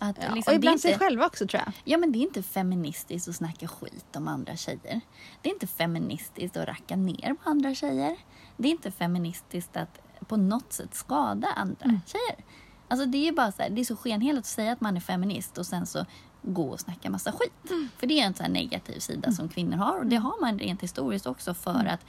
Att Ja. liksom, och det är ibland inte- sig själva också tror jag. Ja, men det är inte feministiskt att snacka skit om andra tjejer. Det är inte feministiskt att racka ner på andra tjejer. Det är inte feministiskt att på något sätt skada andra Mm. tjejer. Alltså det är ju bara så här, det är så skenheligt att säga att man är feminist och sen så gå och snacka massa skit. Mm. För det är en sån här negativ sida som kvinnor har och det har man rent historiskt också för Mm. att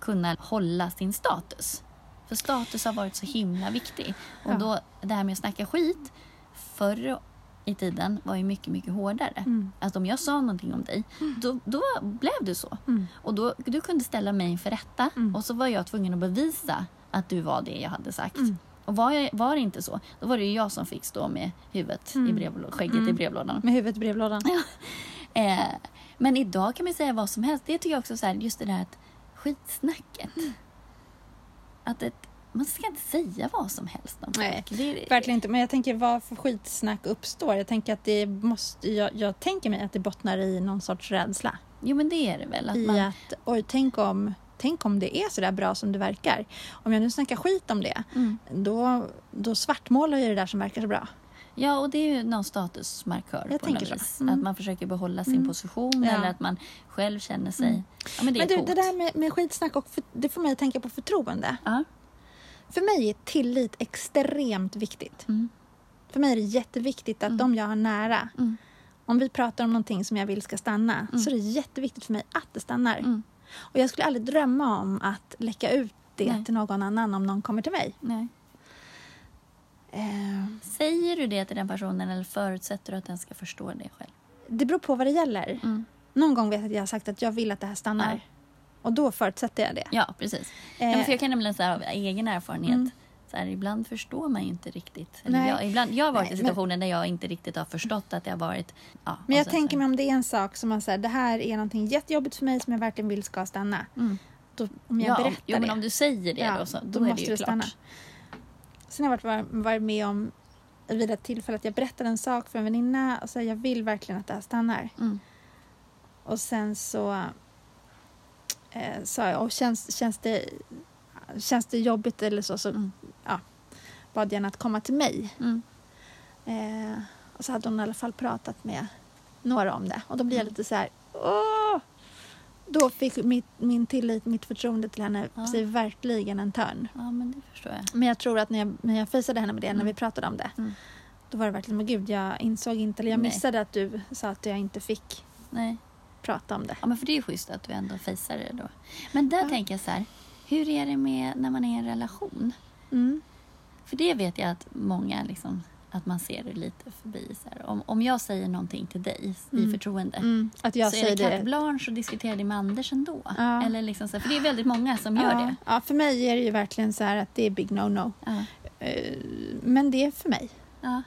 kunna hålla sin status. För status har varit så himla viktig. Och Ja. då, det här med att snacka skit, förr i tiden var ju mycket, mycket hårdare. Mm. Att om jag sa någonting om dig, då, då blev du så. Mm. Och då, du kunde ställa mig inför rätta Mm. och så var jag tvungen att bevisa att du var det jag hade sagt. Och var, jag, var det inte så, då var det ju jag som fick stå med huvudet i Mm. brevlå- skägget Mm. i brevlådan. Med huvudet i brevlådan. Eh, men idag kan man säga vad som helst. Det tycker jag också så här, just det där att skitsnacket. Mm. Att ett, man ska inte säga vad som helst om Nej. Det Verkligen inte. Men jag tänker vad för skitsnack uppstår. Jag tänker att det måste, jag, jag tänker mig att det bottnar i någon sorts rädsla. Jo, men det är det väl. Att I man, att, oj, tänk om, tänk om det är så där bra som det verkar. Om jag nu snackar skit om det, mm. då, då svartmålar jag det där som verkar så bra. Ja, och det är ju någon statusmarkör Jag på något tänker vis. Mm. Att man försöker behålla sin Mm. position Ja. eller att man själv känner sig... Mm. Ja, men det Men du, det där med, med skitsnack, och för, det får mig att tänka på förtroende. Ja. För mig är tillit extremt viktigt. Mm. För mig är det jätteviktigt att Mm. de jag har nära, Mm. om vi pratar om någonting som jag vill ska stanna, så är det jätteviktigt för mig att det stannar. Och jag skulle aldrig drömma om att läcka ut det Nej. till någon annan om någon kommer till mig. Nej. Eh, Säger du det till den personen eller förutsätter du att den ska förstå det själv? det beror på vad det gäller. Mm. Någon gång vet jag att jag har sagt att jag vill att det här stannar. Ja. Och då förutsätter jag det. Ja, precis. Eh, Ja, för jag kan nämligen säga av egen erfarenhet, Mm. Så här, ibland förstår man ju inte riktigt. Jag, ibland, jag har varit Nej, i situationer där jag inte riktigt har förstått att det har varit... Ja, men jag tänker så- mig om det är en sak som man säger, det här är någonting jättejobbigt för mig som jag verkligen vill ska stanna. Mm. Då, om jag Ja, berättar jo, men det. om du säger det Ja, då, så, då, då är det måste ju klart. stanna. Sen har jag varit, varit med om vid ett tillfälle att jag berättade en sak för en väninna och sa jag vill verkligen att det här stannar. Mm. Och sen så eh, sa jag, och känns, känns, det, känns det jobbigt eller så, så Mm. bad jag henne att komma till mig. Mm. Eh, och så hade hon i alla fall pratat med några om det. Och då blir jag Mm. lite så här, åh! Då fick mitt, min tillit, mitt förtroende till henne Ja. sig verkligen en törn. Ja, men det förstår jag. Men jag tror att när jag, när jag fejsade henne med det, när Mm. vi pratade om det, Mm. då var det verkligen, men gud, jag insåg inte, eller jag Nej. missade att du sa att jag inte fick Nej. prata om det. Ja, men för det är ju schysst att du ändå fejsar det då. Men där Ja. tänker jag så här, hur är det med när man är i en relation? Mm. För det vet jag att många liksom, att man ser det lite förbi. Så här. Om, om jag säger någonting till dig i Mm. förtroende Mm. Att jag så är säger det carte det. blanche och diskuterar det med Anders ändå. Ja. Eller liksom så här, för det är väldigt många som gör ja. det. Ja, för mig är det ju verkligen så här att det är big no-no. Ja. Eh, Men det är för mig. Ja.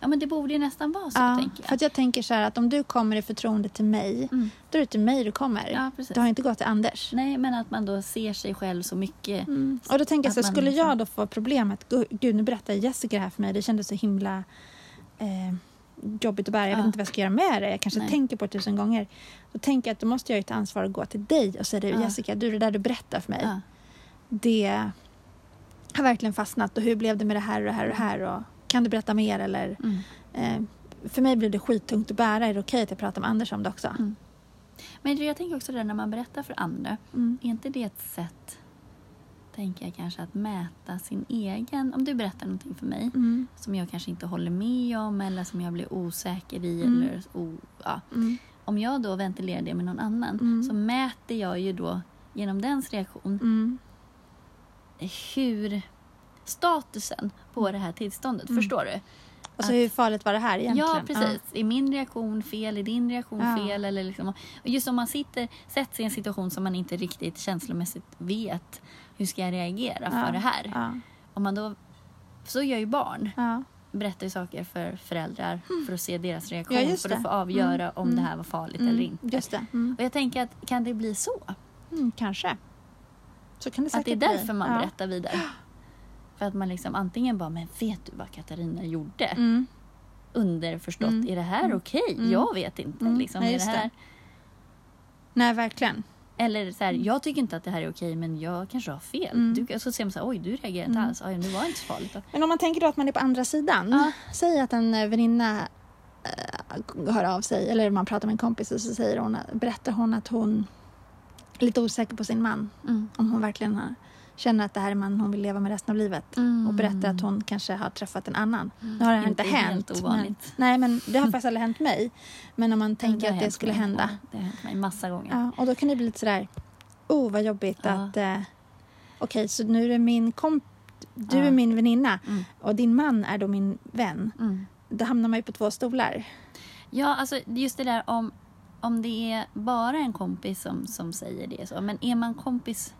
Ja, men det borde ju nästan vara så, Ja, tänker jag. för att jag tänker så här att om du kommer i förtroende till mig, Mm. då är det till mig du kommer. Ja, precis. Du har inte gått till Anders. Nej, men att man då ser sig själv så mycket. Mm. Och då tänker jag så Att man skulle liksom- jag då få problemet, gu- gud nu berättar Jessica det här för mig, det kändes så himla eh, jobbigt att bära, jag vet Ja. inte vad jag ska göra med det, jag kanske Nej. tänker på det tusen gånger. Då tänker jag att då måste jag ju ta ansvar och gå till dig och säga Ja. Jessica, du det där du berättar för mig, det har verkligen fastnat och hur blev det med det här och det här och det här och kan du berätta mer eller Mm. eh, för mig blir det skittungt att bära, är det okej att jag pratar med Anders om det också? Mm. Men jag tänker också det när man berättar för andra. Mm. Är inte det ett sätt, tänker jag kanske, att mäta sin egen... Om du berättar någonting för mig Mm. som jag kanske inte håller med om eller som jag blir osäker i. Mm. Eller, o, ja. Mm. Om jag då ventilerar det med någon annan så mäter jag ju då genom dens reaktion hur statusen på det här tillståndet. Mm. Förstår du? Alltså Att- hur farligt var det här egentligen? Ja, precis. Är min reaktion fel? Är din reaktion Ja. fel? Eller liksom, just om man sitter, sätts i en situation som man inte riktigt känslomässigt vet hur ska jag reagera Ja. för det här? Ja. Om man då, så gör ju barn. Ja. Berättar ju saker för föräldrar för att se deras reaktion. Ja, för att få avgöra Mm. om Mm. det här var farligt Mm. eller inte. Just det. Mm. Och jag tänker att kan det bli så? Mm, kanske. Så kan det säkert Att det är bli. därför man ja. berättar vidare. För att man liksom antingen bara, men vet du vad Katarina gjorde? Mm. Underförstått, Mm. är det här okej? Mm. Jag vet inte. Mm. Liksom, Nej, är det det. här... Nej, verkligen. Eller så här, jag tycker inte att det här är okej men jag kanske har fel. Mm. Du, så ser man så här, oj du reagerar inte Mm. alls. Oj, det var inte så farligt. Men om man tänker då att man är på andra sidan. Ja. Säg att en eh, väninna äh, hör av sig eller man pratar med en kompis och så säger hon, berättar hon att hon är lite osäker på sin man. Mm. Om hon verkligen har, känner att det här är mannen hon vill leva med resten av livet. Mm. Och berättar att hon kanske har träffat en annan. Nu har det inte, Inte helt hänt. Men, nej, men det har faktiskt aldrig hänt mig. Men om man tänker har att det skulle mig. hända. Ja, det har hänt mig massa gånger. Ja, och då kan det bli lite sådär, oh vad jobbigt Ja. att, eh, okej så nu är det min komp, du är min väninna Mm. och din man är då min vän. Mm. Då hamnar man ju på två stolar. Ja, alltså just det där om, om det är bara en kompis som, som säger det. Så. Men är man kompis...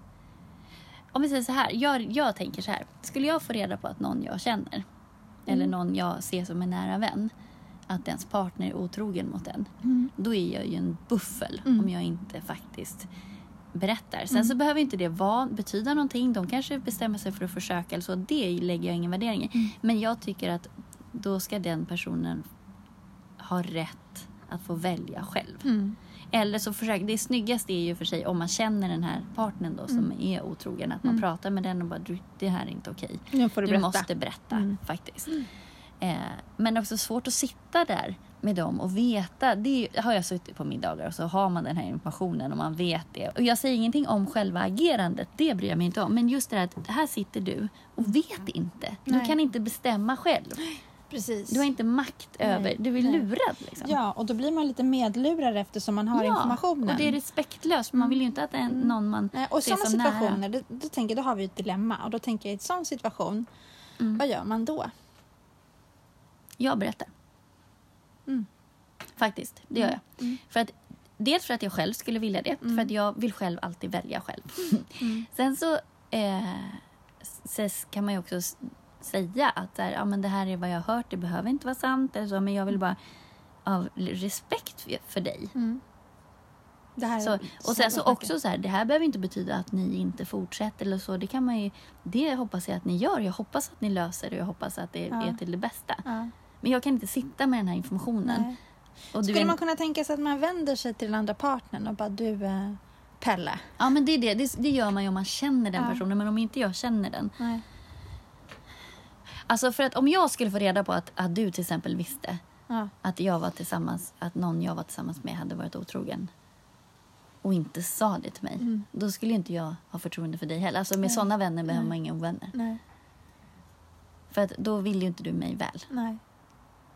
Om vi säger så här, jag, jag tänker så här. Skulle jag få reda på att någon jag känner eller Mm. någon jag ser som en nära vän att ens partner är otrogen mot en. Då är jag ju en buffel Mm. om jag inte faktiskt berättar. Sen så behöver inte det vara, betyda någonting. De kanske bestämmer sig för att försöka eller så. Det lägger jag ingen värdering i. Men jag tycker att då ska den personen ha rätt att få välja själv. Mm. Eller så försök, det snyggaste är ju för sig om man känner den här partnern då som är otrogen. Att man pratar med den och bara du, det här är inte okej. Nu får du Du berätta. måste berätta Mm. faktiskt. Eh, men också svårt att sitta där med dem och veta. Det har jag suttit på middagar och så har man den här informationen och man vet det. Och jag säger ingenting om själva agerandet, det bryr jag mig inte om. Men just det här att här sitter du och vet inte. Du Nej. kan inte bestämma själv. Precis. Du har inte makt över, du är nej. lurad liksom. Ja, och då blir man lite medlurad eftersom man har informationen. och det är respektlöst. Man vill ju inte att det är någon man Nej, och i ser sådana som nära. situationer, då, då, tänker, då har vi ett dilemma. Och då tänker jag i en sån situation, Mm. vad gör man då? Jag berättar. Mm. Faktiskt, det gör jag. Mm. För att, dels för att jag själv skulle vilja det, för att jag vill själv alltid välja själv. Sen så eh, ses kan man ju också säga att så här, ja, men det här är vad jag har hört, det behöver inte vara sant eller så, men jag vill bara av respekt för, dig. Det här Så, och sen så också så här, det här behöver inte betyda att ni inte fortsätter eller så. Det kan man ju, det hoppas jag att ni gör. Jag hoppas att ni löser det och jag hoppas att det Ja. är till det bästa. Ja. Men jag kan inte sitta med den här informationen. Nej. Och Skulle man kunna tänka sig att man vänder sig till den andra partnern och bara du eh, Pelle? Ja men det är det. det. Det gör man ju om man känner den Ja. personen. Men om inte jag känner den. Nej. Alltså för att om jag skulle få reda på att, att du till exempel visste Ja. att jag var tillsammans, att någon jag var tillsammans med hade varit otrogen och inte sa det till mig. Mm. Då skulle inte jag ha förtroende för dig heller. Alltså med sådana vänner behöver man inga ovänner. Nej. För att då vill ju inte du mig väl. Nej.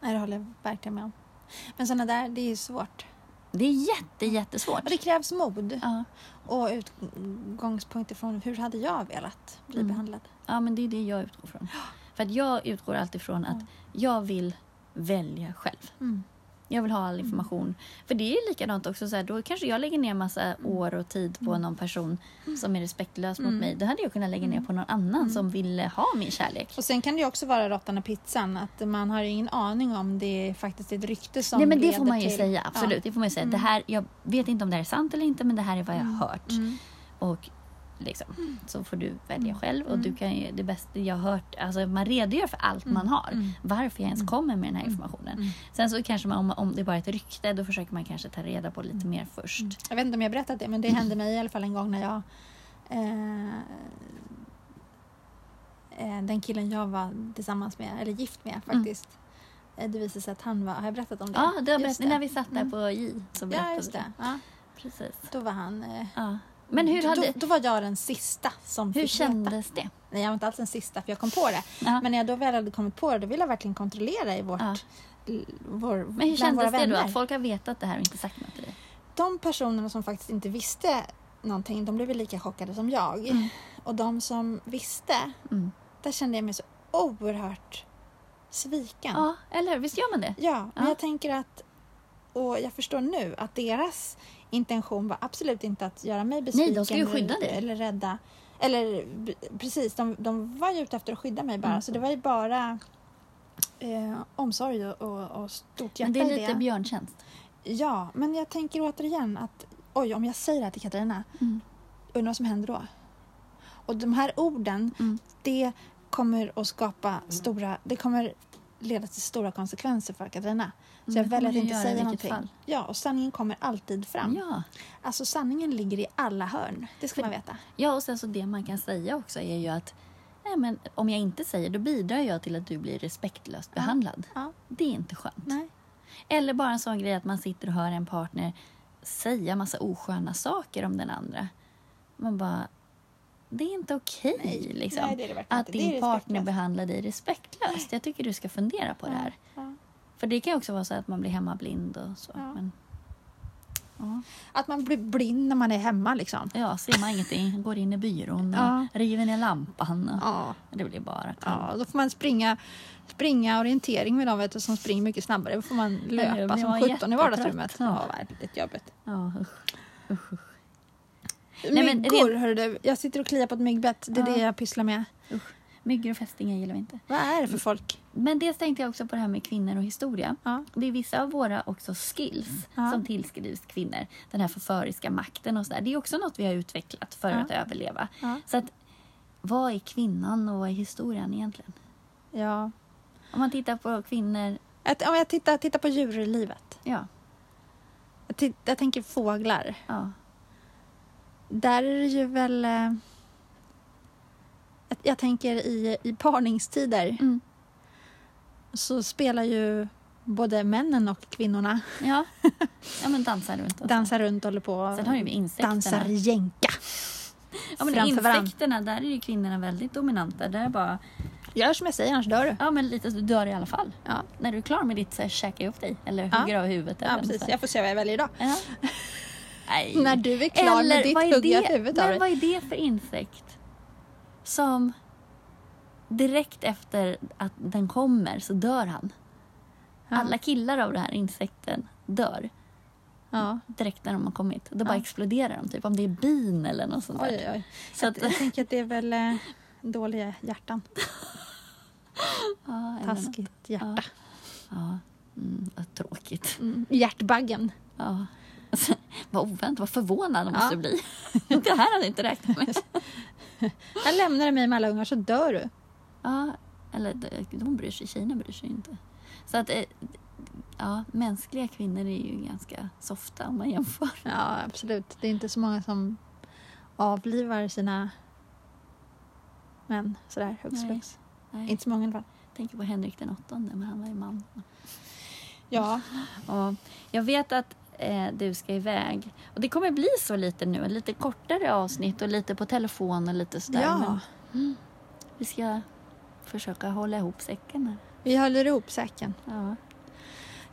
Nej, det håller jag verkligen med om. Men sådana där, det är ju svårt. Det är jätte, jättesvårt. Och det krävs mod. Ja. Och utgångspunkt ifrån hur hade jag velat bli Mm. behandlad? ja, men det är det jag utgår från. För att jag utgår alltid från att jag vill välja själv. Mm. Jag vill ha all information. För det är likadant också, så här, då kanske jag lägger ner massa år och tid på någon person som är respektlös mot Mm. mig. Då hade jag kunnat lägga ner på någon annan som ville ha min kärlek. Och sen kan det också vara råttan och pizzan. Att man har ingen aning om det är faktiskt ett rykte som Nej men det får man ju till... säga, absolut. Det får man säga. Det här, jag vet inte om det här är sant eller inte men det här är vad jag har hört. Mm. Och liksom, så får du välja själv. Och du kan ju, det bästa jag har hört, alltså man redogör för allt man har. Mm. Varför jag ens kommer med den här informationen. Mm. Sen så kanske man, om, om det bara är ett rykte, då försöker man kanske ta reda på lite mer först. Jag vet inte om jag berättat det, men det hände mig i alla fall en gång när jag... Eh, eh, den killen jag var tillsammans med, eller gift med faktiskt. eh, Det visade sig att han var... Har jag berättat om det? Ja, det har berättat, när vi satt där Mm. på J så berättade Ja, just det. Ja, Precis. då var han... Eh, Ja. Men hur, hade, då, då var jag den sista som hur fick veta. kändes det? Nej, jag var inte alls den sista för jag kom på det. Ja. Men när jag då väl hade kommit på det, då ville jag verkligen kontrollera i vårt... Ja. Vår, Men hur kändes det då? Att folk har vetat det här och inte sagt något till dig? De personerna som faktiskt inte visste någonting, de blev väl lika chockade som jag. Mm. Och de som visste, Mm. där kände jag mig så oerhört sviken. Ja, eller hur? Visst gör man det? Ja, men Ja. jag tänker att, och jag förstår nu att deras intention var absolut inte att göra mig besviken. de ska ju skydda eller, dig. Eller rädda. Eller precis, de, de var ju ute efter att skydda mig bara. Mm. Så det var ju bara eh, omsorg och, och, och stort hjärta Men det är lite det. björntjänst. Ja, men jag tänker återigen att oj, om jag säger det här till Katarina, Mm. undrar vad som händer då? Och de här orden, Mm. det kommer att skapa stora, det kommer leda till stora konsekvenser för Katarina. Så Mm, jag det väljer att inte säga någonting. fall. Ja, och sanningen kommer alltid fram. Ja. Alltså sanningen ligger i alla hörn. Det ska För- man veta. ja, och sen så det man kan säga också är ju att nej, men om jag inte säger då bidrar jag till att du blir respektlöst behandlad. Ja, Det är inte skönt. nej. Eller bara en sån grej att man sitter och hör en partner säga massa osköna saker om den andra. Man bara, det är inte okej Nej, liksom. att din partner behandlar dig respektlöst. Jag tycker du ska fundera på det här. Ja. För det kan ju också vara så att man blir hemmablind och så. Ja. Men, ja. Att man blir blind när man är hemma liksom. ja, ser man ingenting, går in i byrån och Ja. river ner lampan. Ja. Det blir bara kaos. Ja, då får man springa, springa orientering med dem vet du, som springer mycket snabbare. Då får man löpa som 17 i vardagsrummet. Ja. Väldigt jobbigt. Ja, usch. Usch, usch. Men Myggor, rent- hörru du. Jag sitter och kliar på ett myggbett. Det är det jag pysslar med. Myggor och fästingar gillar vi inte. Vad är det för folk? Men dels tänkte jag också på det här med kvinnor och historia. Ja. Det är vissa av våra också skills Ja. som tillskrivs kvinnor. Den här förföriska makten och sådär. Det är också något vi har utvecklat för Ja. att överleva. Så att, vad är kvinnan och vad är historien egentligen? ja. Om man tittar på kvinnor, Att, om jag tittar, tittar på djurlivet. ja, Jag, jag tänker fåglar. ja, Där är det ju väl... Jag, tänker i, i parningstider mm. så spelar ju både männen och kvinnorna ja. ja men dansar runt. Och dansar runt och håller på Sen har ju insekterna. dansar jänka. Ja, men insekterna, där är ju kvinnorna väldigt dominanta. Där är bara, Gör som jag säger, annars dör du. ja men lite, du dör i alla fall. Ja, När du är klar med ditt så här, käka upp dig eller Ja. hugger av huvudet. ja eller precis. så. Jag får se vad jag väljer idag. Ja. Nej. När du är klar med ditt vad är hugg jag det- huvudet av dig. vad är det för insekt som direkt efter att den kommer så dör han? Ja. Alla killar av den här insekten dör Ja. direkt när de har kommit. Då bara Ja. exploderar de, typ om det är bin eller något sånt Oj, där. oj, oj. Så att, Jag, jag tänker att det är väl eh, dåliga hjärtan. ja. Taskigt hjärta. Ja, mm, tråkigt. Mm. Hjärtbaggen. Ja. Alltså, vad oväntat, vad förvånad Ja. måste bli. det här hade jag inte räknat med. Jag lämnar dig med alla ungar så dör du. Ja, eller de- bryr sig, tjejerna bryr sig inte. Så att, eh, ja, mänskliga kvinnor är ju ganska softa om man jämför. Ja, absolut. Det är inte så många som avlivar sina män sådär hux Nej. Nej, Inte så många i alla fall. jag tänker på Henrik den åttonde, men han var ju man. Ja. Och jag vet att eh, du ska iväg. Och det kommer bli så lite nu, lite kortare avsnitt och lite på telefon och lite sådär. ja. Men, mm, vi ska försöka hålla ihop säcken här. Vi håller ihop säcken. Ja.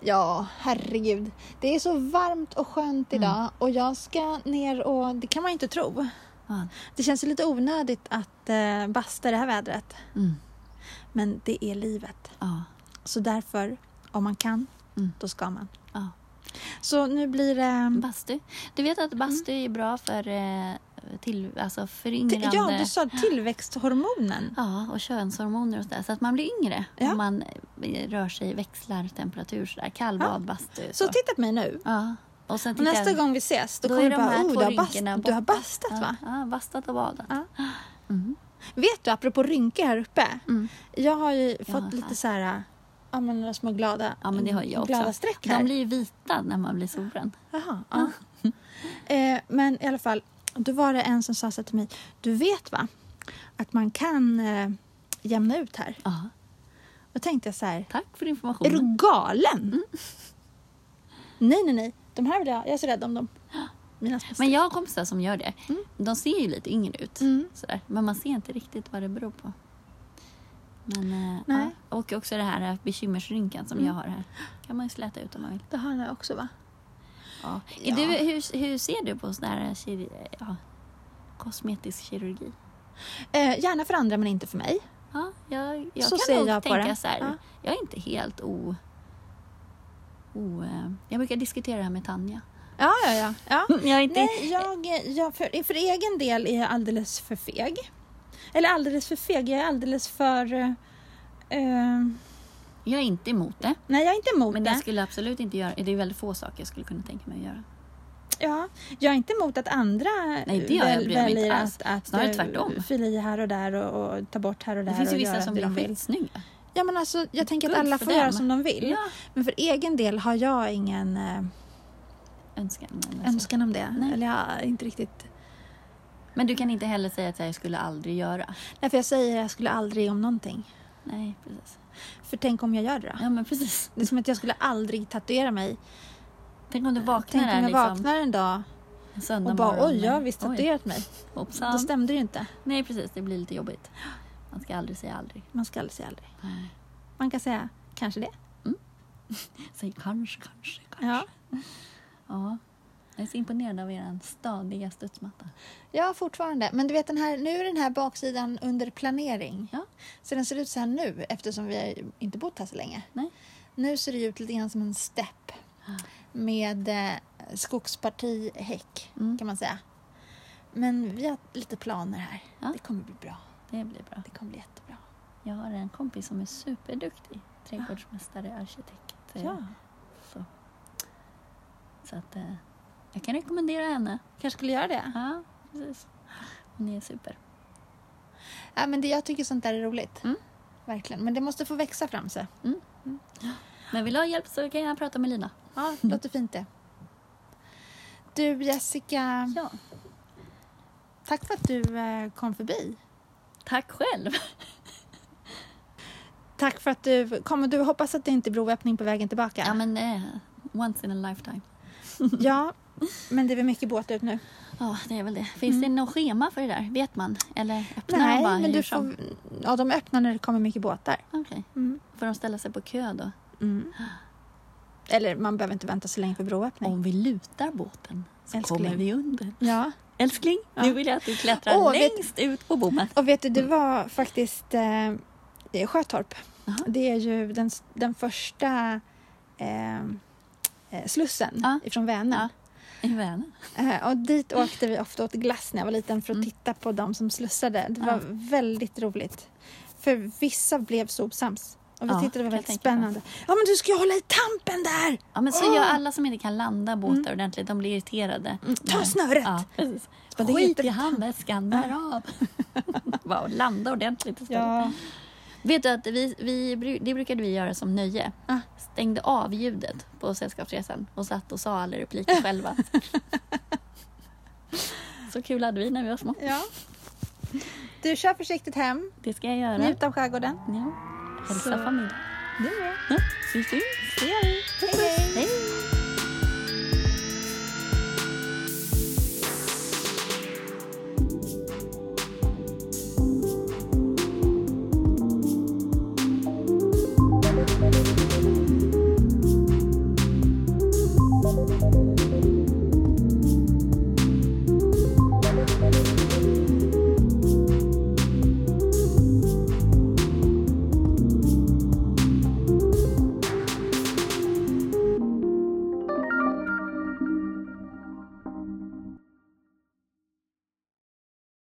Ja, herregud. Det är så varmt och skönt idag Mm. och jag ska ner och det kan man inte tro. Ja. Det känns ju lite onödigt att eh, basta det här vädret. Mm. Men det är livet. Så därför, om man kan, Mm. då ska man. Ja. Så nu blir det... Bastu. Du vet att bastu är bra för, eh, till, alltså föryngrande... Ja, du sa tillväxthormonen. Ja, och könshormoner och sådär. Så att man blir yngre Ja. om man eh, rör sig, växlar temperatur sådär. Kallbad, bastu. Så titta på mig nu. Ja. Och sen Och nästa jag- gång vi ses, då, Då kommer du bara oh, du har, bast, du har borta." bastat ja, va? Ja, bastat och badat. Ja. Mm. Vet du, apropå rynkor här uppe. Mm. Jag har ju Ja, fått lite så här, ja men några små glada, Ja, men det har jag också. glada streck här. De blir ju vita när man blir solbränd. Jaha, ja. eh, men i alla fall, då var det en som sa så till mig, du vet va, att man kan eh, jämna ut här. Ja. Då tänkte jag så här, Tack för är du informationen. galen? Mm. Nej, nej, nej, de här vill jag, jag är så rädd om dem. Men jag har kompisar som gör det. Mm. De ser ju lite yngre ut. Mm. Sådär. Men man ser inte riktigt vad det beror på. Men, eh, Nej. ja. Och också det här bekymmersrynkan som Mm. jag har här. kan man ju släta ut om man vill. Det har jag också va? Ja. Ja. Du, hur, hur ser du på sån här kir, ja, kosmetisk kirurgi? Eh, gärna för andra men inte för mig. Ja, jag, jag Så kan nog jag på tänka det. så här. Ja. Jag är inte helt o... o eh, jag brukar diskutera det här med Tanja. Ja, ja, ja. ja. Jag inte... Nej, jag, jag för, för egen del är jag alldeles för feg. Eller alldeles för feg, jag är alldeles för... eh, eh, Jag är inte emot det. nej, jag är inte emot Men det. jag skulle absolut inte göra... Det är väldigt få saker jag skulle kunna tänka mig att göra. Ja, jag är inte emot att andra Nej, det jag, väl- bryr inte väljer alls. att, att Snarare eh, tvärtom. fylla i här och där och, och ta bort här och där Det finns ju vissa göra som blir skitsnygga. Ja, men alltså, jag tänker att alla får göra them. som de vill. Ja. Men för egen del har jag ingen eh, Önskan. Men, önskan om det. Nej. Eller jag har inte riktigt... men du kan inte heller säga att jag skulle aldrig göra. Därför jag säger att jag skulle aldrig om någonting. Nej, precis. För tänk om jag gör det då? Ja, men precis. Det är som att jag skulle aldrig tatuera mig. Tänk om du vaknar Tänk om jag liksom, vaknar en dag en och bara morgon oj, jag har visst Oj, tatuerat mig. hoppsan. Då stämde det ju inte. Nej, precis. Det blir lite jobbigt. Man ska aldrig säga aldrig. Man ska aldrig säga aldrig. Nej. Man kan säga kanske det. Säg kanske, kanske, kanske. Ja. Ja. Jag är så imponerad av er stadiga studsmatta. Ja, fortfarande. Men du vet, den här, nu är den här baksidan under planering. Ja. Så den ser ut så här nu eftersom vi har inte bott här så länge. Nej. Nu ser det ut lite grann som en stepp med eh, skogsparti häck Mm. kan man säga. Men vi har lite planer här. Ja. Det kommer bli bra. Det blir bra. Det kommer bli jättebra. Jag har en kompis som är superduktig. Trädgårdsmästare, arkitekt. eh, Ja. Så, så att eh, jag kan rekommendera henne. Kanske skulle göra det. Ja, precis. Hon är super. Ja, men det, jag tycker sånt där är roligt. Mm. Verkligen. Men det måste få växa fram sig. Men vill du ha hjälp så kan jag prata med Lina. Ja, det låter fint det. Du Jessica, Ja. tack för att du eh, kom förbi. Tack själv. Tack för att du kom. Du hoppas att det inte är broöppning på vägen tillbaka. Ja, men eh, once in a lifetime. Ja, men det är väl mycket båt ut nu. Ja, det är väl det. Finns det något schema för det där? Vet man? Eller öppnar de Nej, bara men du får, ja, de öppnar när det kommer mycket båtar. Okej. Mm. Får de ställa sig på kö då? Mm. Eller man behöver inte vänta så länge för broöppning. Om vi lutar båten så Älskling. kommer vi under. Ja. Älskling, Ja. nu vill jag att du klättrar vet- längst ut på bommen. Och vet du, det var faktiskt eh, det är Sjötorp. Jaha. Det är ju den, den första eh, eh, slussen Ja. ifrån Vänern. I Vänern. Eh, och dit åkte vi ofta åt glass när jag var liten för att Mm. titta på de som slussade. Det var Ja. väldigt roligt. För vissa blev så osams. Och vi Ja, tyckte det var väldigt spännande. Ja men du ska ju hålla i tampen där! Ja, men så Åh! gör alla som inte kan landa båtar ordentligt. De blir irriterade. Mm, ta snöret! Ja, precis. Skit i handväskan, där av. Bara landa ordentligt istället. Ja. Vet du att vi, vi, det brukade vi göra som nöje. Ah. Stängde av ljudet på Sällskapsresan och satt och sa alla repliker själva. Så kul hade vi när vi var små. ja. Du, kör försiktigt hem. Det ska jag göra. Njut av skärgården. Ja. Hälsa Så- familjen. Du med. Ja, vi syns. Det gör vi. Hej, hej. Hej!